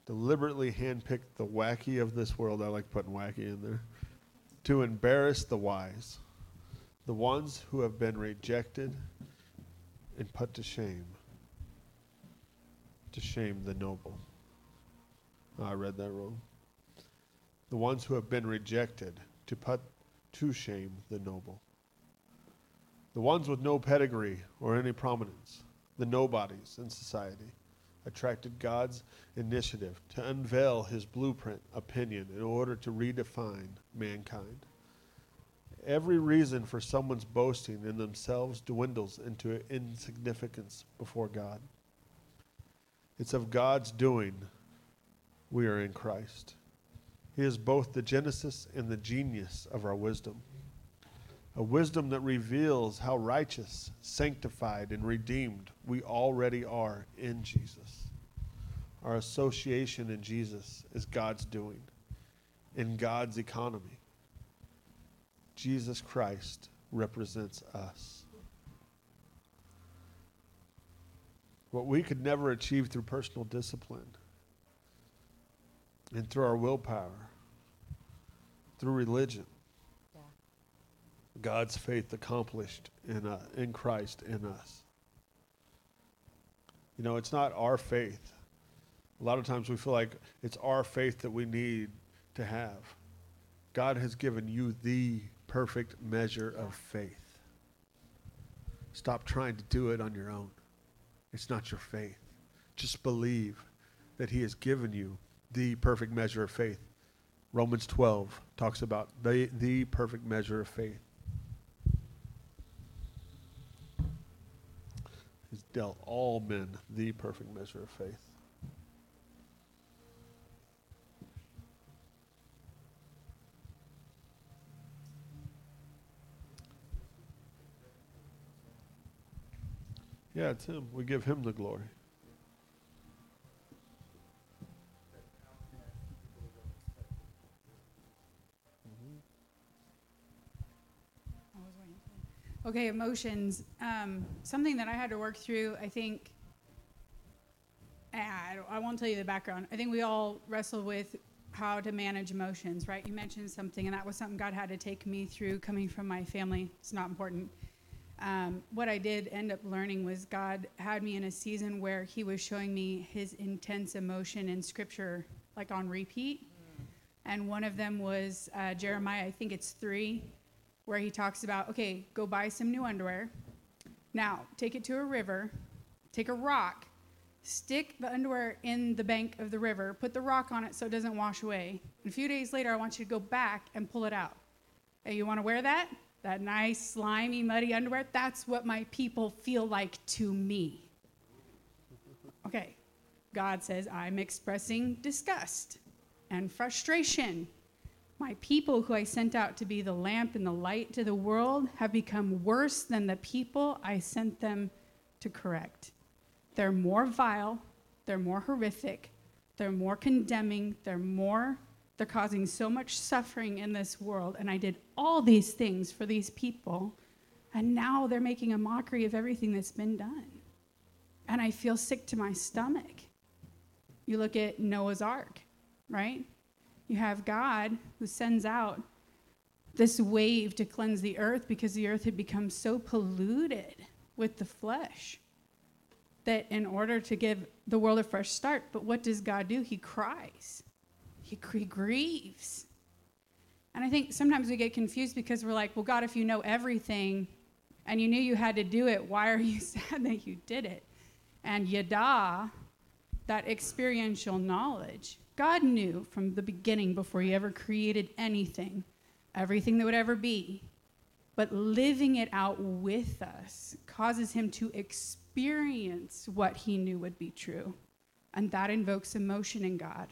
deliberately handpicked the wacky of this world. I like putting wacky in there. To embarrass the wise, the ones who have been rejected and put to shame. To shame the noble. Oh, I read that wrong. the ones who have been rejected, to put to shame the noble. The ones with no pedigree or any prominence, the nobodies in society, attracted God's initiative to unveil his blueprint opinion in order to redefine mankind. Every reason for someone's boasting in themselves dwindles into insignificance before God. It's of God's doing we are in Christ. He is both the genesis and the genius of our wisdom. A wisdom that reveals how righteous, sanctified, and redeemed we already are in Jesus. Our association in Jesus is God's doing, in God's economy. Jesus Christ represents us. What we could never achieve through personal discipline and through our willpower, through religion, God's faith accomplished in, uh, in Christ in us. You know, it's not our faith. A lot of times we feel like it's our faith that we need to have. God has given you the perfect measure of faith. Stop trying to do it on your own. It's not your faith. Just believe that He has given you the perfect measure of faith. Romans 12 talks about the, the perfect measure of faith. He's dealt all men the perfect measure of faith. Yeah, it's Him. We give Him the glory. Okay, emotions. Um, something that I had to work through. I think. ah, I, I won't tell you the background. I think we all wrestle with how to manage emotions, right? You mentioned something, and that was something God had to take me through coming from my family. It's not important. Um, what I did end up learning was God had me in a season where He was showing me His intense emotion in Scripture, like on repeat. And one of them was uh, Jeremiah, I think it's three, where he talks about, okay, go buy some new underwear. Now, take it to a river, take a rock, stick the underwear in the bank of the river, put the rock on it so it doesn't wash away. And a few days later, I want you to go back and pull it out. Hey, you want to wear that? That nice, slimy, muddy underwear? That's what my people feel like to me. Okay, God says, I'm expressing disgust and frustration. My people who I sent out to be the lamp and the light to the world have become worse than the people I sent them to correct. They're more vile, they're more horrific, they're more condemning, they're more, they're causing so much suffering in this world. And I did all these things for these people, and now they're making a mockery of everything that's been done. And I feel sick to my stomach. You look at Noah's Ark, right? You have God who sends out this wave to cleanse the earth because the earth had become so polluted with the flesh that in order to give the world a fresh start, but what does God do? He cries, he, he grieves. And I think sometimes we get confused because we're like, well, God, if you know everything and you knew you had to do it, why are you [LAUGHS] sad that you did it? And yada, that experiential knowledge, God knew from the beginning before He ever created anything, everything that would ever be. But living it out with us causes Him to experience what He knew would be true. And that invokes emotion in God.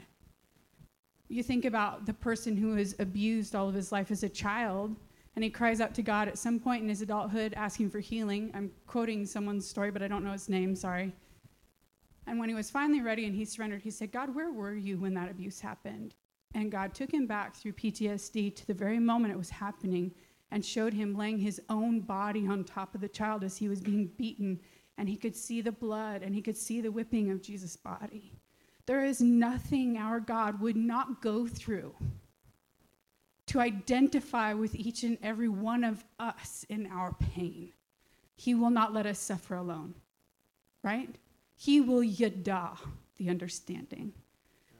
You think about the person who was abused all of his life as a child, and he cries out to God at some point in his adulthood asking for healing. I'm quoting someone's story, but I don't know his name, sorry. And when he was finally ready and he surrendered, he said, God, where were you when that abuse happened? And God took him back through PTSD to the very moment it was happening and showed him laying his own body on top of the child as he was being beaten. And he could see the blood and he could see the whipping of Jesus' body. There is nothing our God would not go through to identify with each and every one of us in our pain. He will not let us suffer alone, right? He will yada the understanding.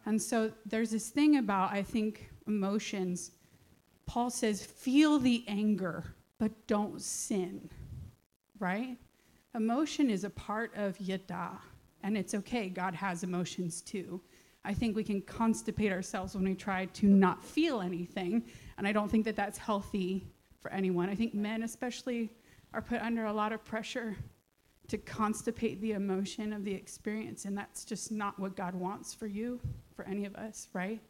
And so there's this thing about, I think, emotions, Paul says, feel the anger, but don't sin, right? Emotion is a part of yada, and it's okay. God has emotions too. I think we can constipate ourselves when we try to not feel anything, and I don't think that that's healthy for anyone. I think men, especially, are put under a lot of pressure to constipate the emotion of the experience, and that's just not what God wants for you, for any of us, right?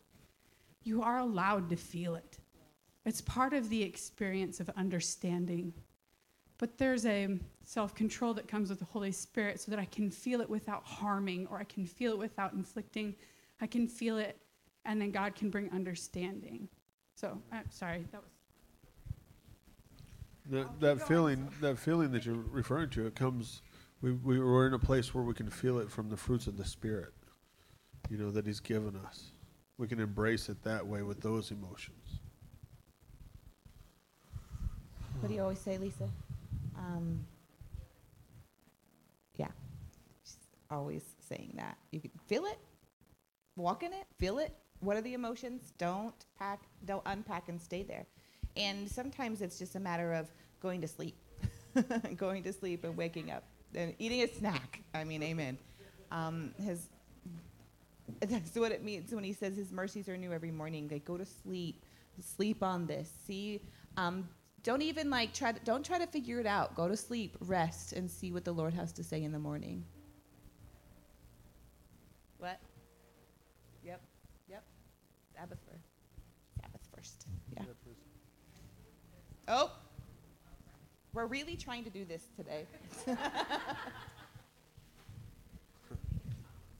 You are allowed to feel it. It's part of the experience of understanding. But there's a self control that comes with the Holy Spirit so that I can feel it without harming or I can feel it without inflicting. I can feel it, and then God can bring understanding. So, I'm sorry, that was. That, that feeling, that feeling that you're referring to, it comes. We we we're in a place where we can feel it from the fruits of the spirit, you know, that He's given us. We can embrace it that way with those emotions. What do you always say, Lisa? Um, yeah, she's always saying that. You can feel it, walk in it, feel it. What are the emotions? Don't pack, don't unpack and stay there. And sometimes it's just a matter of going to sleep, [LAUGHS] going to sleep and waking up and eating a snack. I mean, amen. Um, his that's what it means when he says his mercies are new every morning. Like go to sleep, sleep on this. See, um, don't even like try to don't try to figure it out. Go to sleep, rest, and see what the Lord has to say in the morning. What? Yep, yep. Sabbath first. Sabbath first. Yeah. Oh, we're really trying to do this today. [LAUGHS]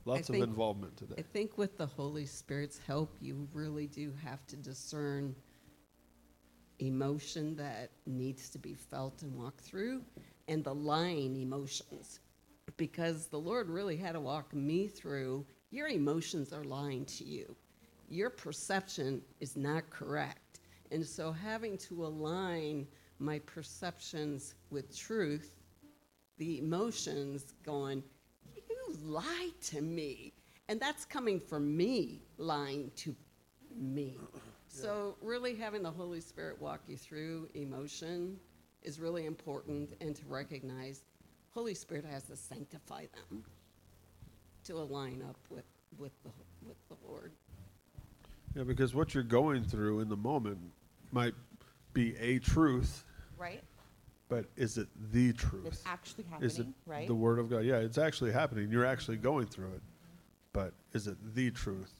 Lots of think- involvement today. I think with the Holy Spirit's help, you really do have to discern emotion that needs to be felt and walked through and the lying emotions. Because the Lord really had to walk me through your emotions are lying to you, your perception is not correct. And so having to align my perceptions with truth, the emotions going, you lied to me. And that's coming from me lying to me. So, really having the Holy Spirit walk you through emotion is really important and to recognize Holy Spirit has to sanctify them to align up with, with, the, with the Lord. Yeah, because what you're going through in the moment might be a truth, right? but is it the truth? It's actually is it right? the word of God? Yeah, it's actually happening. You're actually going through it. But is it the truth?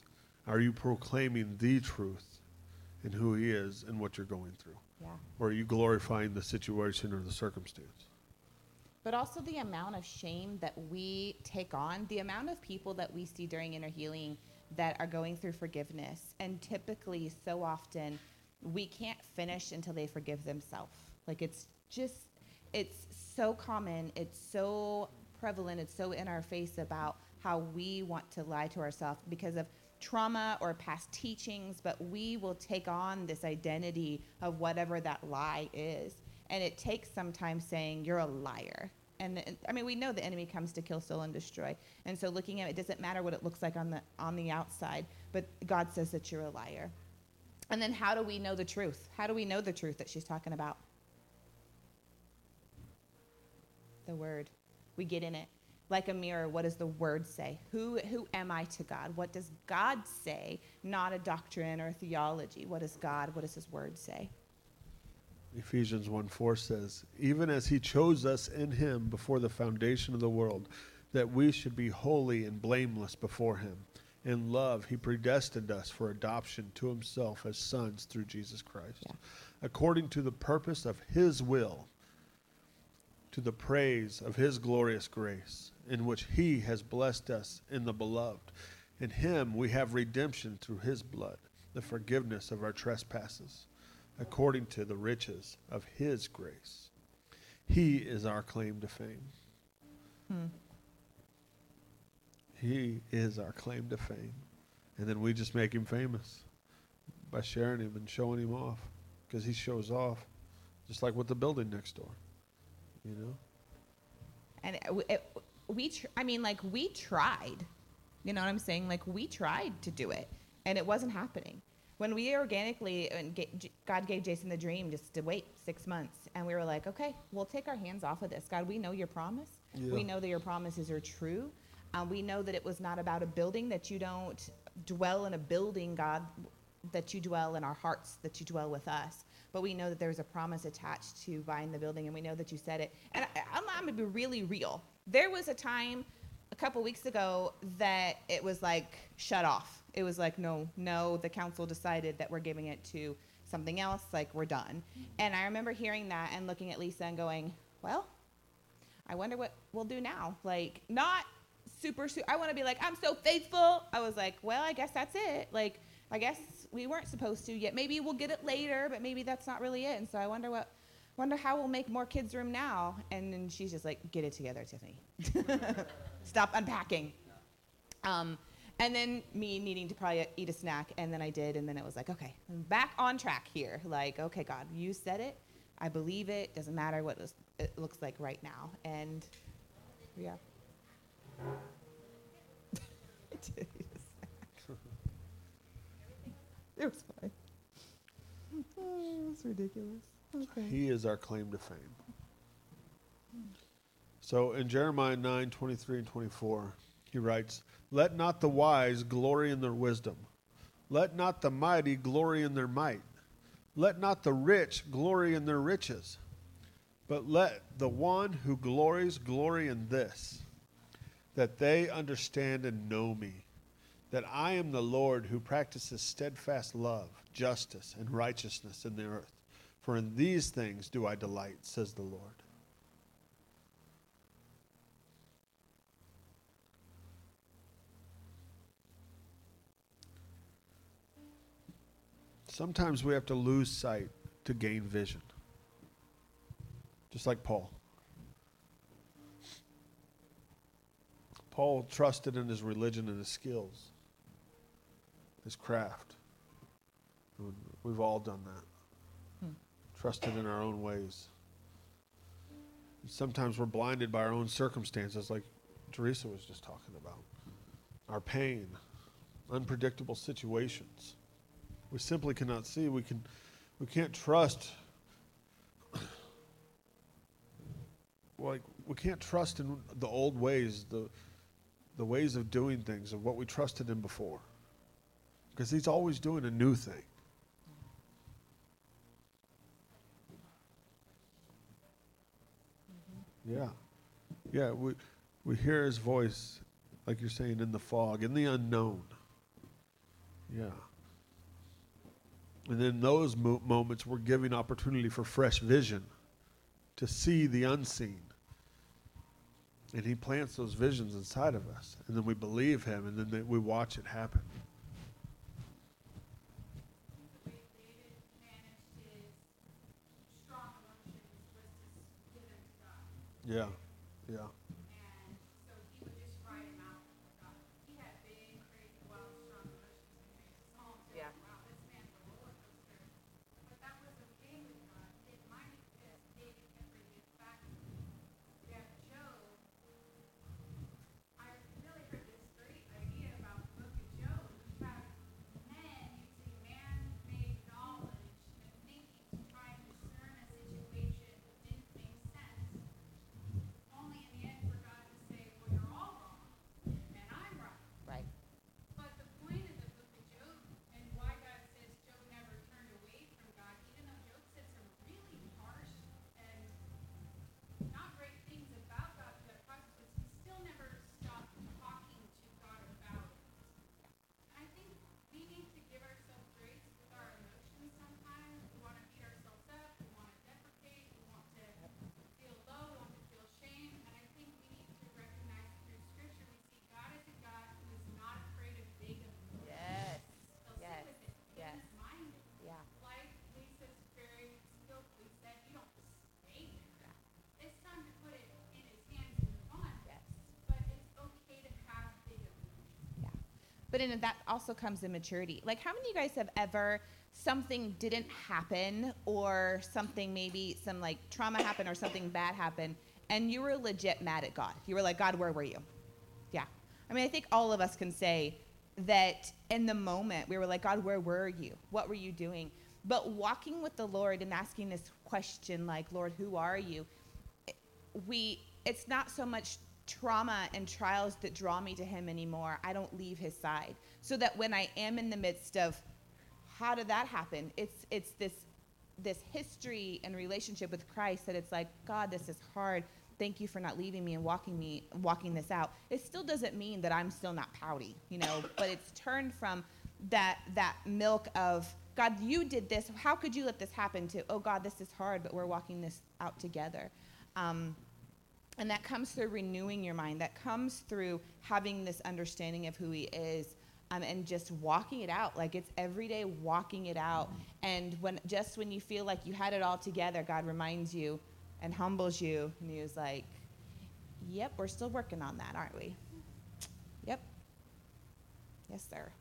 Are you proclaiming the truth in who he is and what you're going through? yeah. Or are you glorifying the situation or the circumstance? But also the amount of shame that we take on, the amount of people that we see during inner healing that are going through forgiveness. And typically, so often, we can't finish until they forgive themselves. Like it's just, it's so common, it's so prevalent, it's so in our face about how we want to lie to ourselves because of trauma or past teachings, but we will take on this identity of whatever that lie is. And it takes sometimes saying, You're a liar. And the- I mean, we know the enemy comes to kill, steal, and destroy. And so looking at it, it doesn't matter what it looks like on the, on the outside, but God says that you're a liar. And then how do we know the truth? How do we know the truth that she's talking about? The word. We get in it. Like a mirror, what does the word say? Who, who am I to God? What does God say? Not a doctrine or a theology. What does God, what does his word say? Ephesians 1 4 says, Even as he chose us in him before the foundation of the world, that we should be holy and blameless before him. In love, he predestined us for adoption to himself as sons through Jesus Christ, Yeah. according to the purpose of his will, to the praise of his glorious grace, in which he has blessed us in the beloved. In him we have redemption through his blood, the forgiveness of our trespasses, according to the riches of his grace. He is our claim to fame. Hmm. He is our claim to fame. And then we just make him famous by sharing him and showing him off because he shows off, just like with the building next door. You know? And it, it, we, tr- I mean, like we tried. You know what I'm saying? Like we tried to do it, and it wasn't happening. when we organically, and God gave Jason the dream just to wait six months, and we were like, okay, we'll take our hands off of this. God, we know your promise. We know that your promises are true. Um, we know that it was not about a building, that you don't dwell in a building, God, that you dwell in our hearts, that you dwell with us. But we know that there's a promise attached to buying the building, and we know that you said it. And I, I'm, I'm going to be really real. There was a time a couple weeks ago that it was like shut off. It was like, no, no, the council decided that we're giving it to something else, like we're done. And I remember hearing that and looking at Lisa and going, well, I wonder what we'll do now. Like, not super, su- I want to be like, I'm so faithful. I was like, well, I guess that's it. Like, I guess we weren't supposed to yet. Maybe we'll get it later, but maybe that's not really it. And so I wonder what, wonder how we'll make more kids' room now. And then she's just like, get it together, Tiffany. [LAUGHS] Stop unpacking. Um, and then me needing to probably eat a snack, and then I did, and then it was like, okay, I'm back on track here. Like, okay, God, you said it. I believe it. Doesn't matter what it looks like right now. And yeah. [LAUGHS] It was fine. [LAUGHS] Oh, it's ridiculous. Okay. He is our claim to fame. So in Jeremiah 9 23 and 24, he writes, Let not the wise glory in their wisdom, let not the mighty glory in their might, let not the rich glory in their riches, but let the one who glories glory in this, that they understand and know me, that I am the Lord who practices steadfast love, justice, and righteousness in the earth. For in these things do I delight, says the Lord. Sometimes we have to lose sight to gain vision. Just like Paul. Paul trusted in his religion and his skills, his craft. We've all done that. Trusted in our own ways. Sometimes we're blinded by our own circumstances, like Teresa was just talking about. Our pain, unpredictable situations. We simply cannot see. We can we can't trust like we can't trust in the old ways, the the ways of doing things of what we trusted in before. Because he's always doing a new thing. Yeah. Yeah, we we hear his voice like you're saying in the fog, in the unknown. Yeah. And in those mo- moments, we're giving opportunity for fresh vision to see the unseen. And he plants those visions inside of us. And then we believe him, and then they, we watch it happen. Yeah, yeah. But in that also comes immaturity. Like, how many of you guys have ever something didn't happen, or something maybe some like trauma happened, or something bad happened, and you were legit mad at God? You were like, God, where were you? Yeah. I mean, I think all of us can say, that in the moment we were like, God, where were you? What were you doing? But walking with the Lord and asking this question, like, Lord, who are you? We, it's not so much trauma and trials that draw me to Him anymore. I don't leave His side. So that when I am in the midst of, how did that happen? It's, it's this, this history and relationship with Christ that it's like, God, this is hard. Thank you for not leaving me and walking me, walking this out. It still doesn't mean that I'm still not pouty, you know, [LAUGHS] but it's turned from that, that milk of, God, you did this. How could you let this happen? To, oh, God, this is hard, but we're walking this out together. Um, and that comes through renewing your mind. That comes through having this understanding of who He is, um, and just walking it out. Like it's every day walking it out. And when just when you feel like you had it all together, God reminds you and humbles you, and He was like, "Yep, we're still working on that, aren't we?" Yep. Yes, sir.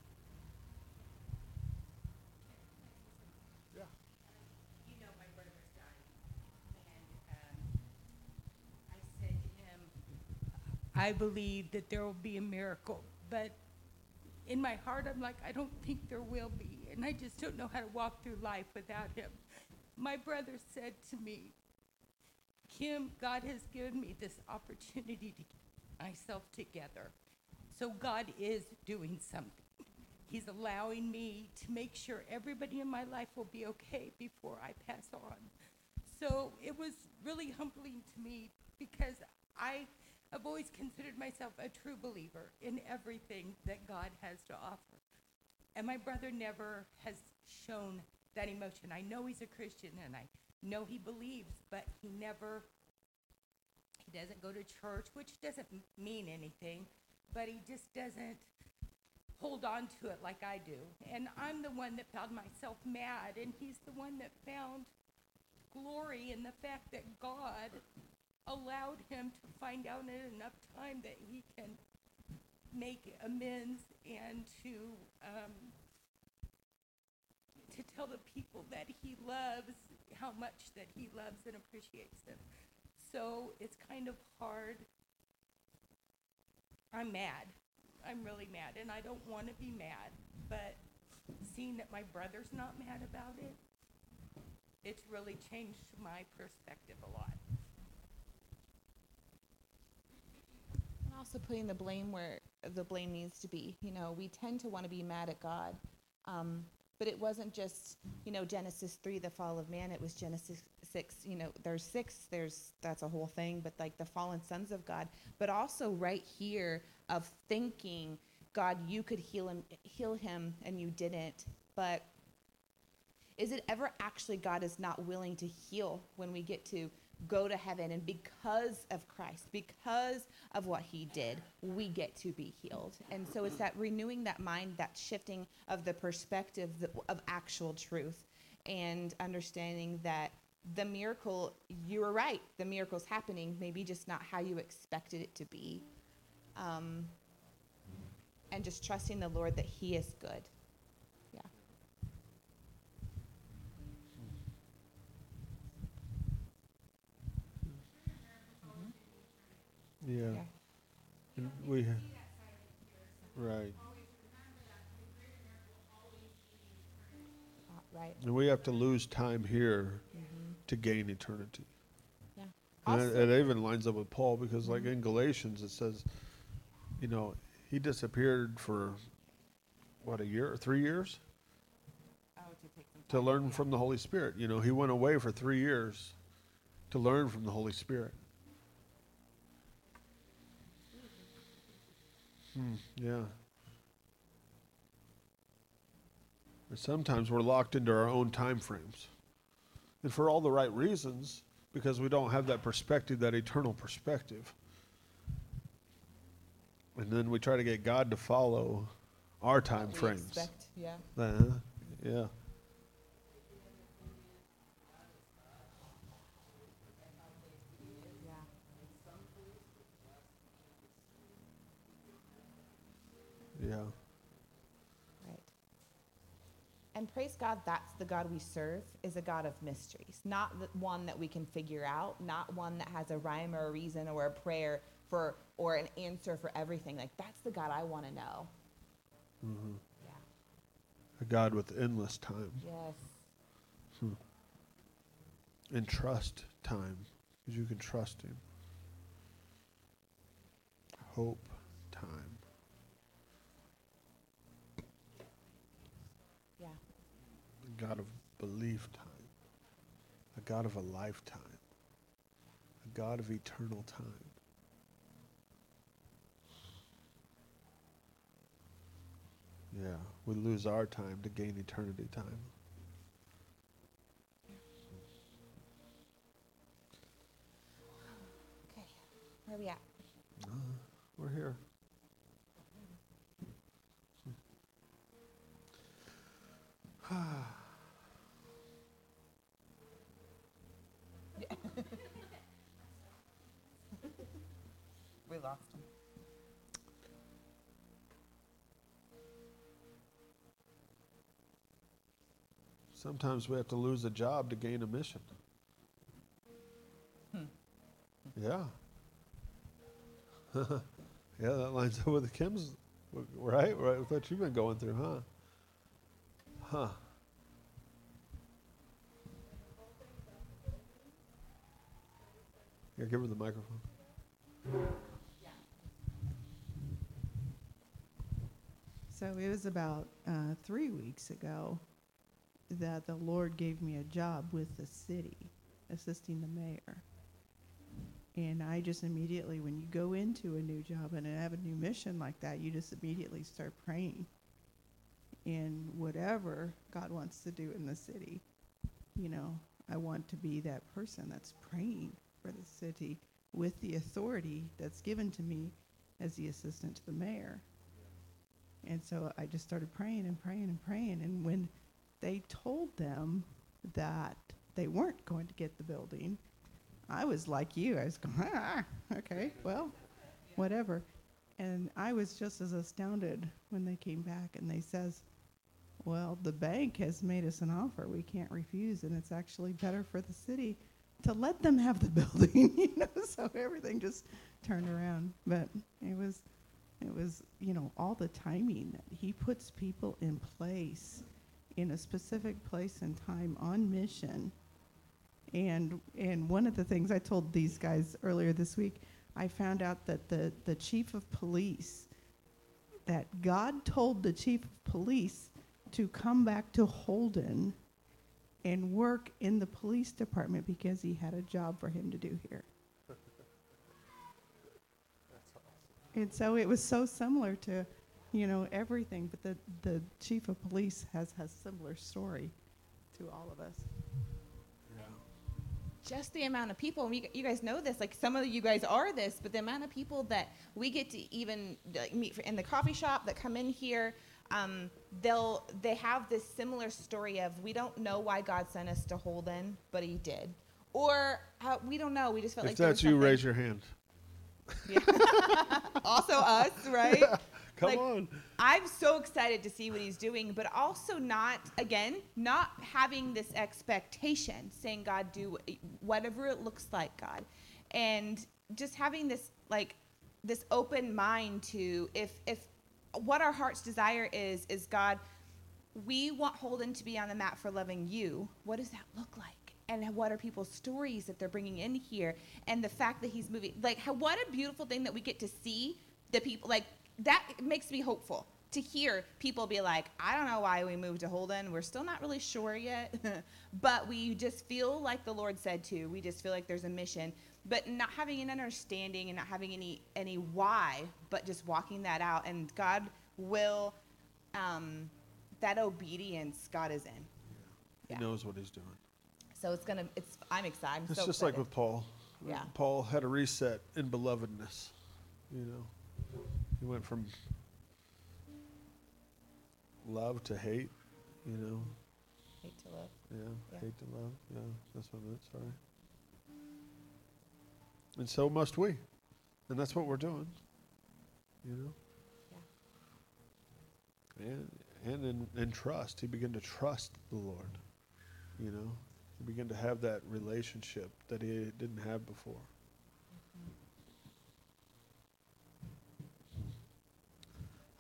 you know my brother was dying, and um, I said to him, I believe that there will be a miracle, but in my heart, I'm like, I don't think there will be, and I just don't know how to walk through life without him. My brother said to me, Kim, God has given me this opportunity to get myself together. So God is doing something. He's allowing me to make sure everybody in my life will be okay before I pass on. So it was really humbling to me because I have always considered myself a true believer in everything that God has to offer. And my brother never has shown that emotion. I know he's a Christian and I know he believes, but he never, he doesn't go to church, which doesn't mean anything, but he just doesn't hold on to it like I do. And I'm the one that found myself mad, and he's the one that found glory in the fact that God allowed him to find out in enough time that he can make amends and to um, to tell the people that he loves how much that he loves and appreciates them. So it's kind of hard. I'm mad. I'm really mad, and I don't want to be mad. But seeing that my brother's not mad about it, it's really changed my perspective a lot. Also putting the blame where the blame needs to be. You know, we tend to want to be mad at God. Um, but it wasn't just, you know, Genesis 3, the fall of man. It was Genesis 6, you know, there's six, there's, that's a whole thing, but like the fallen sons of God. But also right here of thinking, God, you could heal him, heal him and you didn't. But is it ever actually God is not willing to heal when we get to go to heaven and because of Christ, because of what he did, we get to be healed. And so it's that renewing that mind, that shifting of the perspective of actual truth and understanding that the miracle, you were right, the miracle's happening, maybe just not how you expected it to be. Um, and just trusting the Lord that he is good. Yeah. Yeah. And we, right. Right. And we have to lose time here to gain eternity. Yeah. And it, it even lines up with Paul because, like in Galatians, it says, you know, he disappeared for what a year or three years Oh, to to learn from the Holy Spirit. You know, he went away for three years to learn from the Holy Spirit. Hmm, yeah. And sometimes we're locked into our own time frames. And for all the right reasons, because we don't have that perspective, that eternal perspective. And then we try to get God to follow our time we frames. expect, Yeah. Yeah. Yeah. Yeah. Right. And praise God, that's the God we serve, is a God of mysteries. Not the one that we can figure out, not one that has a rhyme or a reason or a prayer for or an answer for everything. Like that's the God I want to know. hmm Yeah. A God with endless time. Yes. Hmm. And trust time, because you can trust Him. Hope time. Yeah. A God of belief time. A God of a lifetime. A God of eternal time. Yeah, we lose our time to gain eternity time. Okay. Where are we at? Uh, we're here. [SIGHS] We lost him. Sometimes we have to lose a job to gain a mission. Hmm. Yeah. [LAUGHS] yeah, that lines up with the Kim's, right? Right, with what you've been going through, huh? Huh. Yeah, give her the microphone. So it was about uh, three weeks ago that the Lord gave me a job with the city, assisting the mayor. And I just immediately, when you go into a new job and have a new mission like that, you just immediately start praying. in whatever God wants to do in the city, you know, I want to be that person that's praying for the city with the authority that's given to me as the assistant to the mayor. And so I just started praying and praying and praying. And when they told them that they weren't going to get the building, I was like you. I was going, ah, okay, well, whatever. And I was just as astounded when they came back and they says, well, the bank has made us an offer we can't refuse, and it's actually better for the city to let them have the [LAUGHS] building, [LAUGHS] you know. So everything just turned around. But it was it was, you know, all the timing that he puts people in place in a specific place and time on mission. And and one of the things I told these guys earlier this week, I found out that the, the chief of police, that God told the chief of police to come back to Holden and work in the police department because he had a job for him to do here. And so it was so similar to, you know, everything. But the, the chief of police has has similar story to all of us. just the amount of people, and we, you guys know this, like some of you guys are this, but the amount of people that we get to even like, meet in the coffee shop that come in here, um, they'll they have this similar story of we don't know why God sent us to Holden, but He did, or uh, we don't know, we just felt if like there was that's you, something- raise your hand. [LAUGHS] also us, right? Come Like, on. I'm so excited to see what he's doing, but also not again, not having this expectation, saying God do whatever it looks like, God, and just having this like this open mind to if if what our heart's desire is is God, we want Holden to be on the map for loving you. What does that look like? And what are people's stories that they're bringing in here? And the fact that he's moving, like, how, what a beautiful thing that we get to see the people, like, that makes me hopeful to hear people be like, I don't know why we moved to Holden. We're still not really sure yet, [LAUGHS] but we just feel like the Lord said to. We just feel like there's a mission, but not having an understanding and not having any any why, but just walking that out. And God will, um, that obedience God is in. He knows what he's doing. So it's gonna. It's. I'm excited. I'm It's so just excited. like with Paul. Yeah. Paul had a reset in belovedness. You know, he went from love to hate. You know, Hate to love. yeah, Yeah. hate to love. Yeah, that's what I meant. Sorry. And so must we, and that's what we're doing. You know. Yeah. And and in, in trust, he began to trust the Lord. You know, he began to have that relationship that he didn't have before.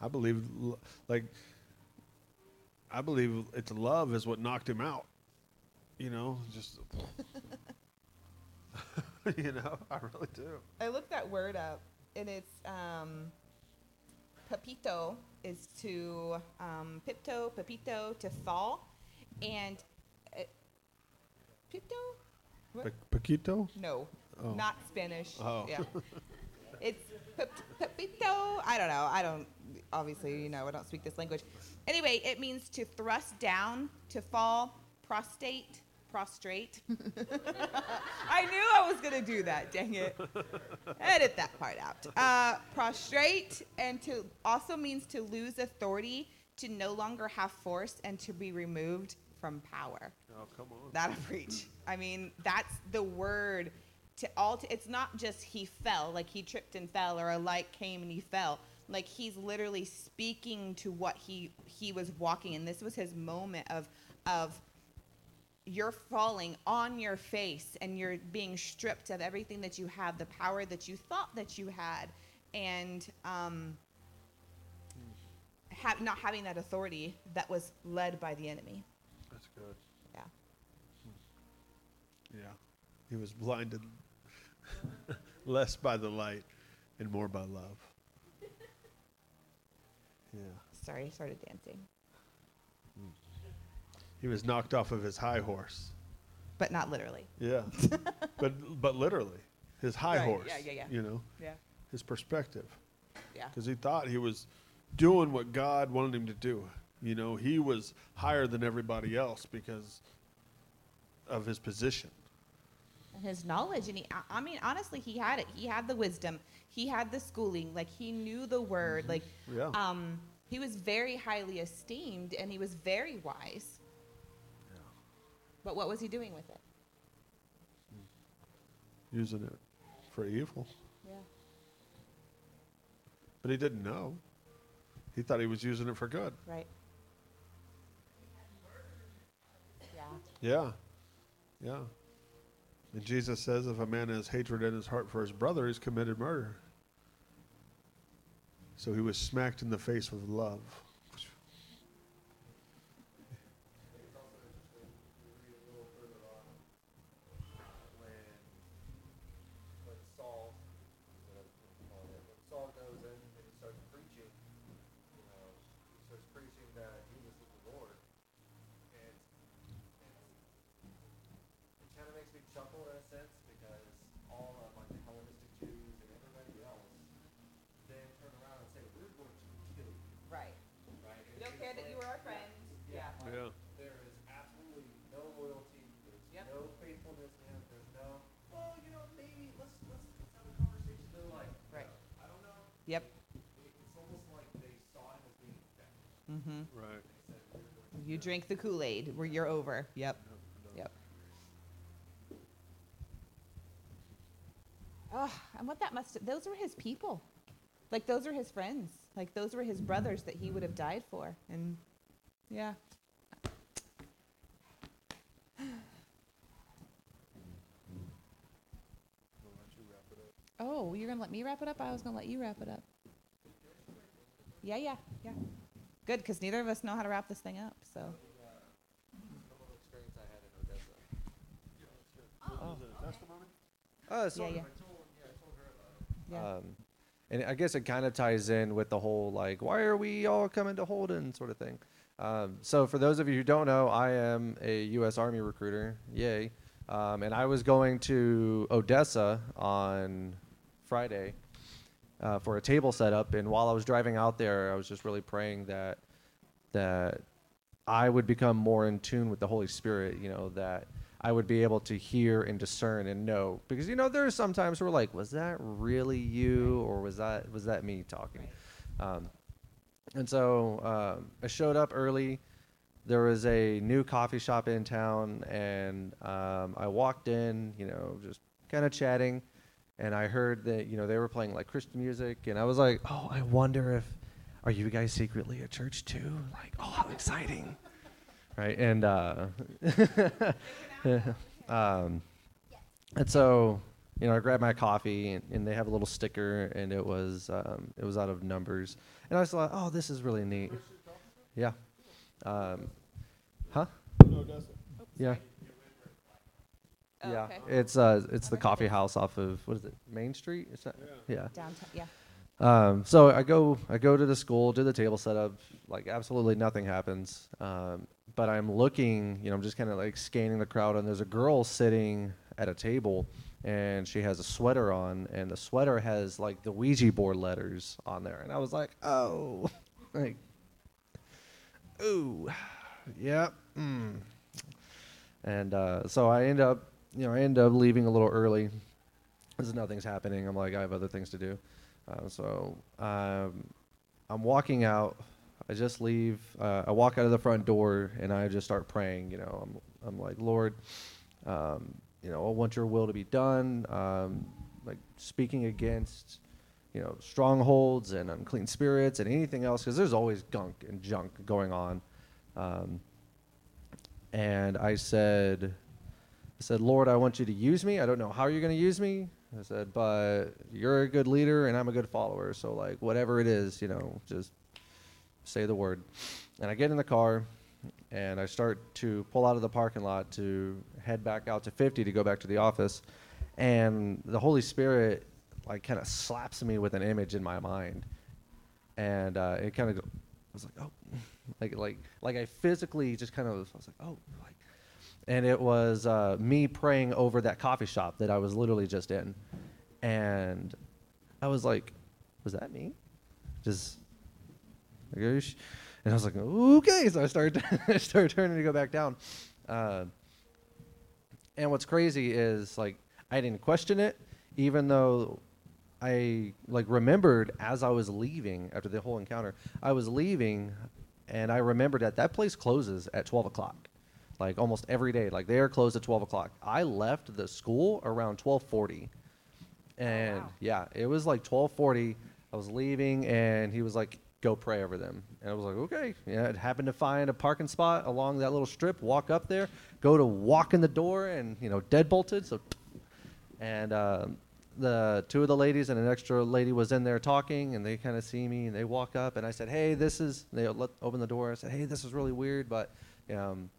I believe, like, I believe it's love is what knocked him out. You know, just, [LAUGHS] you know, I really do. I looked that word up, and it's um, papito is to um, pipto, papito to fall, and pipto. What? Pa- Paquito? No, Oh. not Spanish. Oh. Yeah. [LAUGHS] it's pep- pepito. I don't know. I don't, obviously, you know, I don't speak this language. Anyway, it means to thrust down, to fall, prostate, prostrate. [LAUGHS] I knew I was going to do that, dang it. Edit that part out. Uh, prostrate, and to also means to lose authority, to no longer have force, and to be removed from power. Oh, come on. That'll preach. I mean, that's the word to all. To, it's not just he fell, like he tripped and fell, or a light came and he fell. Like he's literally speaking to what he he was walking, and this was his moment of of you're falling on your face and you're being stripped of everything that you have, the power that you thought that you had, and um, ha- not having that authority that was led by the enemy. He was blinded [LAUGHS] less by the light and more by love. Yeah. Sorry, I started dancing. He was knocked off of his high horse. But not literally. Yeah. [LAUGHS] but but literally, his high Right, horse. yeah, yeah, yeah. You know, Yeah. his perspective. Yeah. Because he thought he was doing what God wanted him to do. You know, he was higher than everybody else because of his position. His knowledge, and he, I- I mean, honestly, he had it. He had the wisdom. He had the schooling. Like he knew the word. Like, Yeah. um, he was very highly esteemed, and he was very wise. Yeah. But what was he doing with it? Using it for evil. Yeah. But he didn't know. He thought he was using it for good. Right. Yeah. Yeah. Yeah. And Jesus says if a man has hatred in his heart for his brother, he's committed murder. So he was smacked in the face with love. when Saul, whatever you call it, when Saul goes in and he starts preaching, you know, he starts preaching that Jesus is the Lord, and, and it kind of makes me chuckle in a sense because all of like the Hellenistic Jews and everybody else then turn around and say, "We're going to kill you." Right. Right. And We don't it's care that like- you were our friend. Yeah. like, Yeah. There is absolutely no loyalty. There's Yep. no faithfulness to him. There's no. Well, you know, maybe let's let's, let's have a conversation. They're like, Right. I don't know. Yep. It- It's almost like they saw him as being infected. Mm-hmm. Right. They said, "We're going to You drink the Kool Aid, where you're over. Yep. Yep. Oh, and what that must have those were his people. Like those were his friends. Like those were his brothers that he would have died for. And yeah. Oh, you're gonna let me wrap it up? I was gonna let you wrap it up. Yeah, yeah, yeah. Good, because neither of us know how to wrap this thing up. So. experience I had in Odessa. Oh. Uh, Yeah, yeah. Yeah, I told her about it. Yeah. Um, and I guess it kind of ties in with the whole like, why are we all coming to Holden sort of thing. Um, so for those of you who don't know, I am a U.S. Army recruiter. Yay! Um, and I was going to Odessa on Friday uh, for a table setup. And while I was driving out there, I was just really praying that that I would become more in tune with the Holy Spirit. You know that I would be able to hear and discern and know because you know there are some times where like was that really you or was that was that me talking um, and so um, I showed up early there was a new coffee shop in town and um, I walked in you know just kind of chatting and I heard that you know they were playing like Christian music and I was like oh I wonder if are you guys secretly a church too like oh how exciting right and uh, [LAUGHS] um, and so you know, I grabbed my coffee, and, and they have a little sticker, and it was um, it was out of numbers, and I was like, oh, this is really neat. Yeah. Um, huh? Yeah. Oh, yeah. okay. It's uh, it's the coffee house off of what is it? Main Street? Is that? Yeah. Downtown, yeah. Um, so I go I go to the school, do the table setup, like absolutely nothing happens. Um, but I'm looking, you know, I'm just kind of like scanning the crowd, and there's a girl sitting at a table, and she has a sweater on, and the sweater has like the Ouija board letters on there, and I was like, oh, [LAUGHS] like, ooh, [SIGHS] yeah, mm. and uh, so I end up, you know, I end up leaving a little early, because nothing's happening. I'm like, I have other things to do. Uh, so um, I'm walking out. I just leave. Uh, I walk out of the front door and I just start praying. You know, I'm, I'm like, Lord, um, you know, I want Your will to be done. Um, like speaking against, you know, strongholds and unclean spirits and anything else, because there's always gunk and junk going on. Um, and I said, I said, Lord, I want you to use me. I don't know how you're going to use me. I said, but you're a good leader and I'm a good follower. So, like, whatever it is, you know, just say the word. And I get in the car and I start to pull out of the parking lot to head back out to 50 to go back to the office. And the Holy Spirit, like, kind of slaps me with an image in my mind. And uh, it kind of, I was like, oh, [LAUGHS] like, like, like I physically just kind of, I was like, oh, like, and it was uh, me praying over that coffee shop that I was literally just in, and I was like, "Was that me?" Just, and I was like, "Okay." So I started, I [LAUGHS] started turning to go back down, uh, and what's crazy is like I didn't question it, even though I like remembered as I was leaving after the whole encounter, I was leaving, and I remembered that that place closes at twelve o'clock like almost every day. Like they are closed at 12 o'clock. I left the school around 12:40, and wow. yeah, it was like 12:40. I was leaving, and he was like, "Go pray over them." And I was like, "Okay." Yeah, it happened to find a parking spot along that little strip. Walk up there, go to walk in the door, and you know, dead bolted. So, and um, the two of the ladies and an extra lady was in there talking, and they kind of see me, and they walk up, and I said, "Hey, this is." They let, open the door. I said, "Hey, this is really weird, but." Um,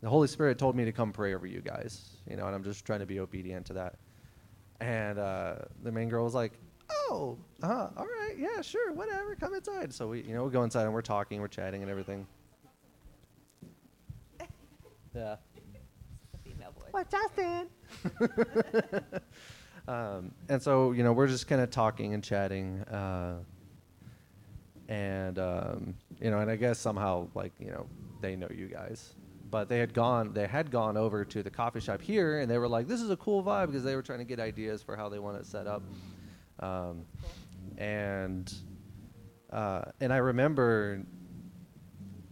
the Holy Spirit told me to come pray over you guys, you know, and I'm just trying to be obedient to that. And uh, the main girl was like, "Oh, uh, all right, yeah, sure, whatever, come inside." So we, you know, we go inside and we're talking, we're chatting, and everything. [LAUGHS] Yeah. What, Justin? [LAUGHS] um, and so you know we're just kind of talking and chatting, uh, and um, you know, and I guess somehow like you know they know you guys, but they had gone they had gone over to the coffee shop here, and they were like, "This is a cool vibe," because they were trying to get ideas for how they want it set up, um, and uh, and I remember,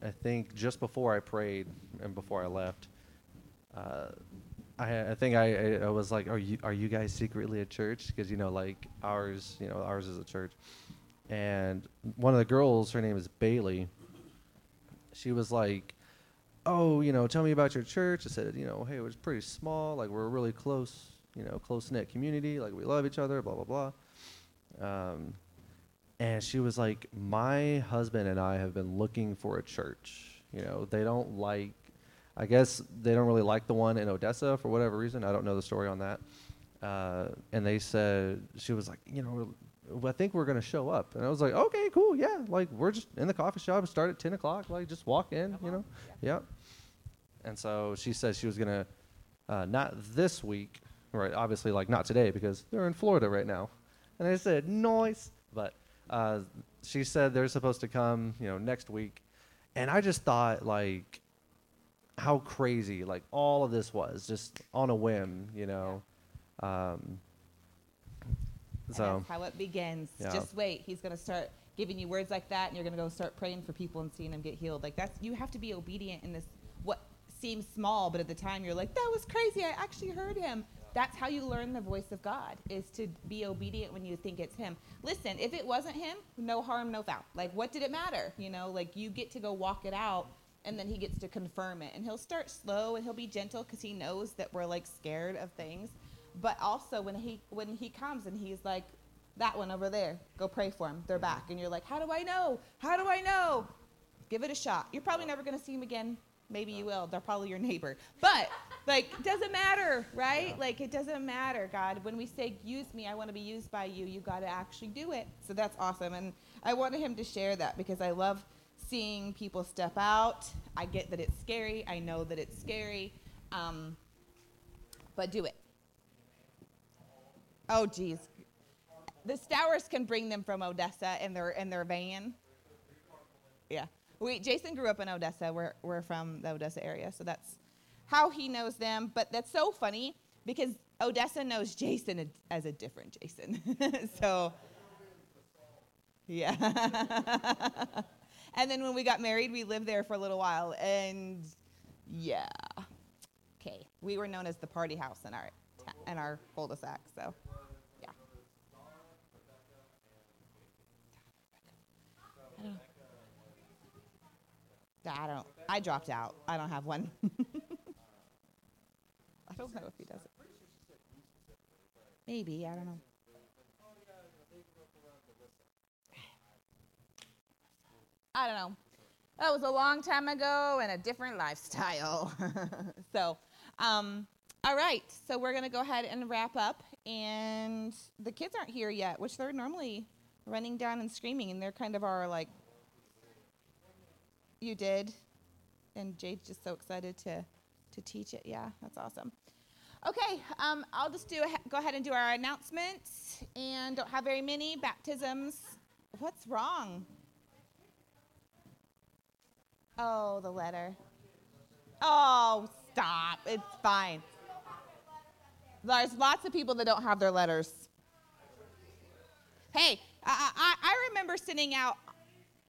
I think just before I prayed and before I left. Uh, I, I think I, I was like, are you are you guys secretly a church? Because you know, like ours, you know, ours is a church. And one of the girls, her name is Bailey. She was like, oh, you know, tell me about your church. I said, you know, hey, it was pretty small. Like we're a really close, you know, close knit community. Like we love each other. Blah blah blah. Um, and she was like, my husband and I have been looking for a church. You know, they don't like I guess they don't really like the one in Odessa for whatever reason. I don't know the story on that. Uh, and they said she was like, you know, I think we're gonna show up. And I was like, okay, cool, yeah. Like we're just in the coffee shop. Start at ten o'clock. Like just walk in, you know. Yep. And so she said she was gonna, uh, not this week, right? Obviously, like not today because they're in Florida right now. And I said, nice. But uh, she said they're supposed to come, you know, next week. And I just thought like how crazy like all of this was just on a whim, you know. Um, And so that's how it begins. Yeah. Just wait. He's going to start giving you words like that, and you're going to go start praying for people and seeing them get healed. Like that's you have to be obedient in this. Seems small, but at the time you're like, that was crazy. I actually heard him. That's how you learn the voice of God is to be obedient when you think it's him. Listen, if it wasn't him, no harm, no foul. Like what did it matter? You know, like you get to go walk it out and then he gets to confirm it and he'll start slow and he'll be gentle because he knows that we're like scared of things but also when he when he comes and he's like, that one over there, go pray for him. They're back, and you're like, how do I know? How do I know? Give it a shot. You're probably never gonna see him again. Maybe you will. They're probably your neighbor. But like, doesn't matter, right? Like, it doesn't matter, God. When we say use me, I want to be used by you. You got to actually do it. So that's awesome, and I wanted him to share that because I love seeing people step out. I get that it's scary. I know that it's scary. Um, but do it. Oh, geez. The Stowers can bring them from Odessa in their in their van. Yeah. We Jason grew up in Odessa. We're we're from the Odessa area, so that's how he knows them. But that's so funny because Odessa knows Jason as a different Jason. [LAUGHS] so yeah. [LAUGHS] and then when we got married, we lived there for a little while, and yeah. Okay, we were known as the party house in our ta- in our cul-de-sac. So yeah. I don't- I don't. I dropped out. I don't have one. [LAUGHS] I don't know if he does it. Maybe I don't know. I don't know. That was a long time ago and a different lifestyle. [LAUGHS] so, um, all right. So we're gonna go ahead and wrap up. And the kids aren't here yet, which they're normally running down and screaming, and they're kind of our like. You did, and Jade's just so excited to to teach it. Yeah, that's awesome. Okay, um, I'll just do a, go ahead and do our announcements, and don't have very many baptisms. What's wrong? Oh, the letter. Oh, stop. It's fine. There's lots of people that don't have their letters. Hey, I, I, I remember sending out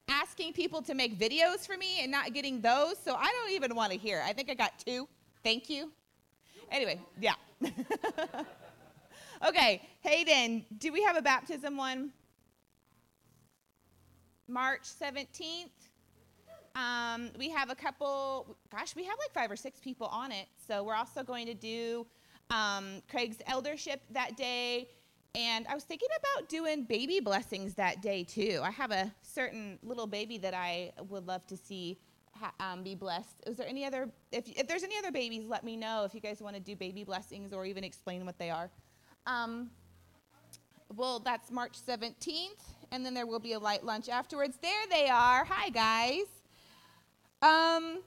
asking people to make videos for me and not getting those, so I don't even want to hear. I think I got two. Thank you. Anyway, yeah. [LAUGHS] okay, Hayden, do we have a baptism one? March 17th. Um, we have a couple, gosh, we have like five or six people on it. So we're also going to do um, Craig's eldership that day. And I was thinking about doing baby blessings that day too. I have a certain little baby that I would love to see ha- um, be blessed. Is there any other, if, if there's any other babies, let me know if you guys want to do baby blessings or even explain what they are. Um, well, that's March 17th. And then there will be a light lunch afterwards. There they are. Hi, guys. Um,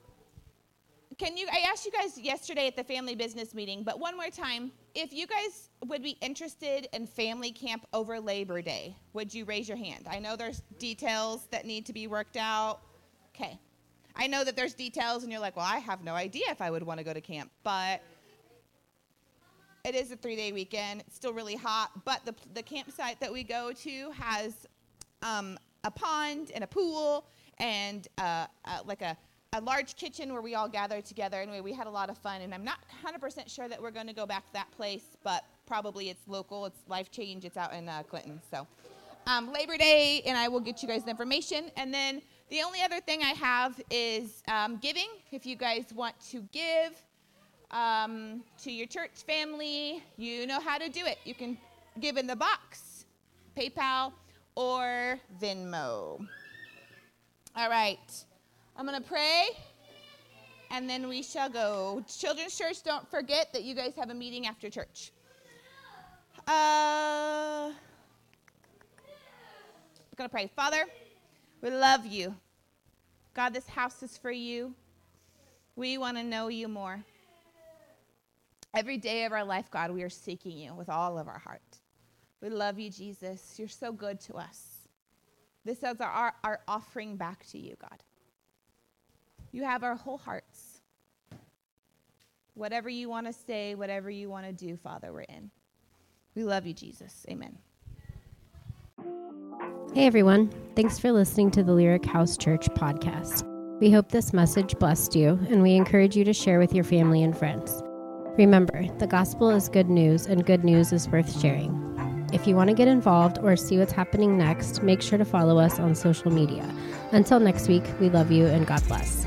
can you? I asked you guys yesterday at the family business meeting, but one more time, if you guys would be interested in family camp over Labor Day, would you raise your hand? I know there's details that need to be worked out. Okay. I know that there's details, and you're like, well, I have no idea if I would want to go to camp, but it is a three day weekend. It's still really hot, but the, the campsite that we go to has um, a pond and a pool and uh, uh, like a, a large kitchen where we all gather together. Anyway, we had a lot of fun, and I'm not 100% sure that we're going to go back to that place, but probably it's local, it's life change, it's out in uh, Clinton. So, um, Labor Day, and I will get you guys the information. And then the only other thing I have is um, giving. If you guys want to give um, to your church family, you know how to do it. You can give in the box, PayPal, or Venmo. All right. I'm going to pray and then we shall go. Children's Church, don't forget that you guys have a meeting after church. Uh, I'm going to pray. Father, we love you. God, this house is for you. We want to know you more. Every day of our life, God, we are seeking you with all of our heart. We love you, Jesus. You're so good to us. This is our, our offering back to you, God. You have our whole hearts. Whatever you want to say, whatever you want to do, Father, we're in. We love you, Jesus. Amen. Hey everyone, thanks for listening to the Lyric House Church podcast. We hope this message blessed you, and we encourage you to share with your family and friends. Remember, the gospel is good news, and good news is worth sharing. If you want to get involved or see what's happening next, make sure to follow us on social media. Until next week, we love you and God bless.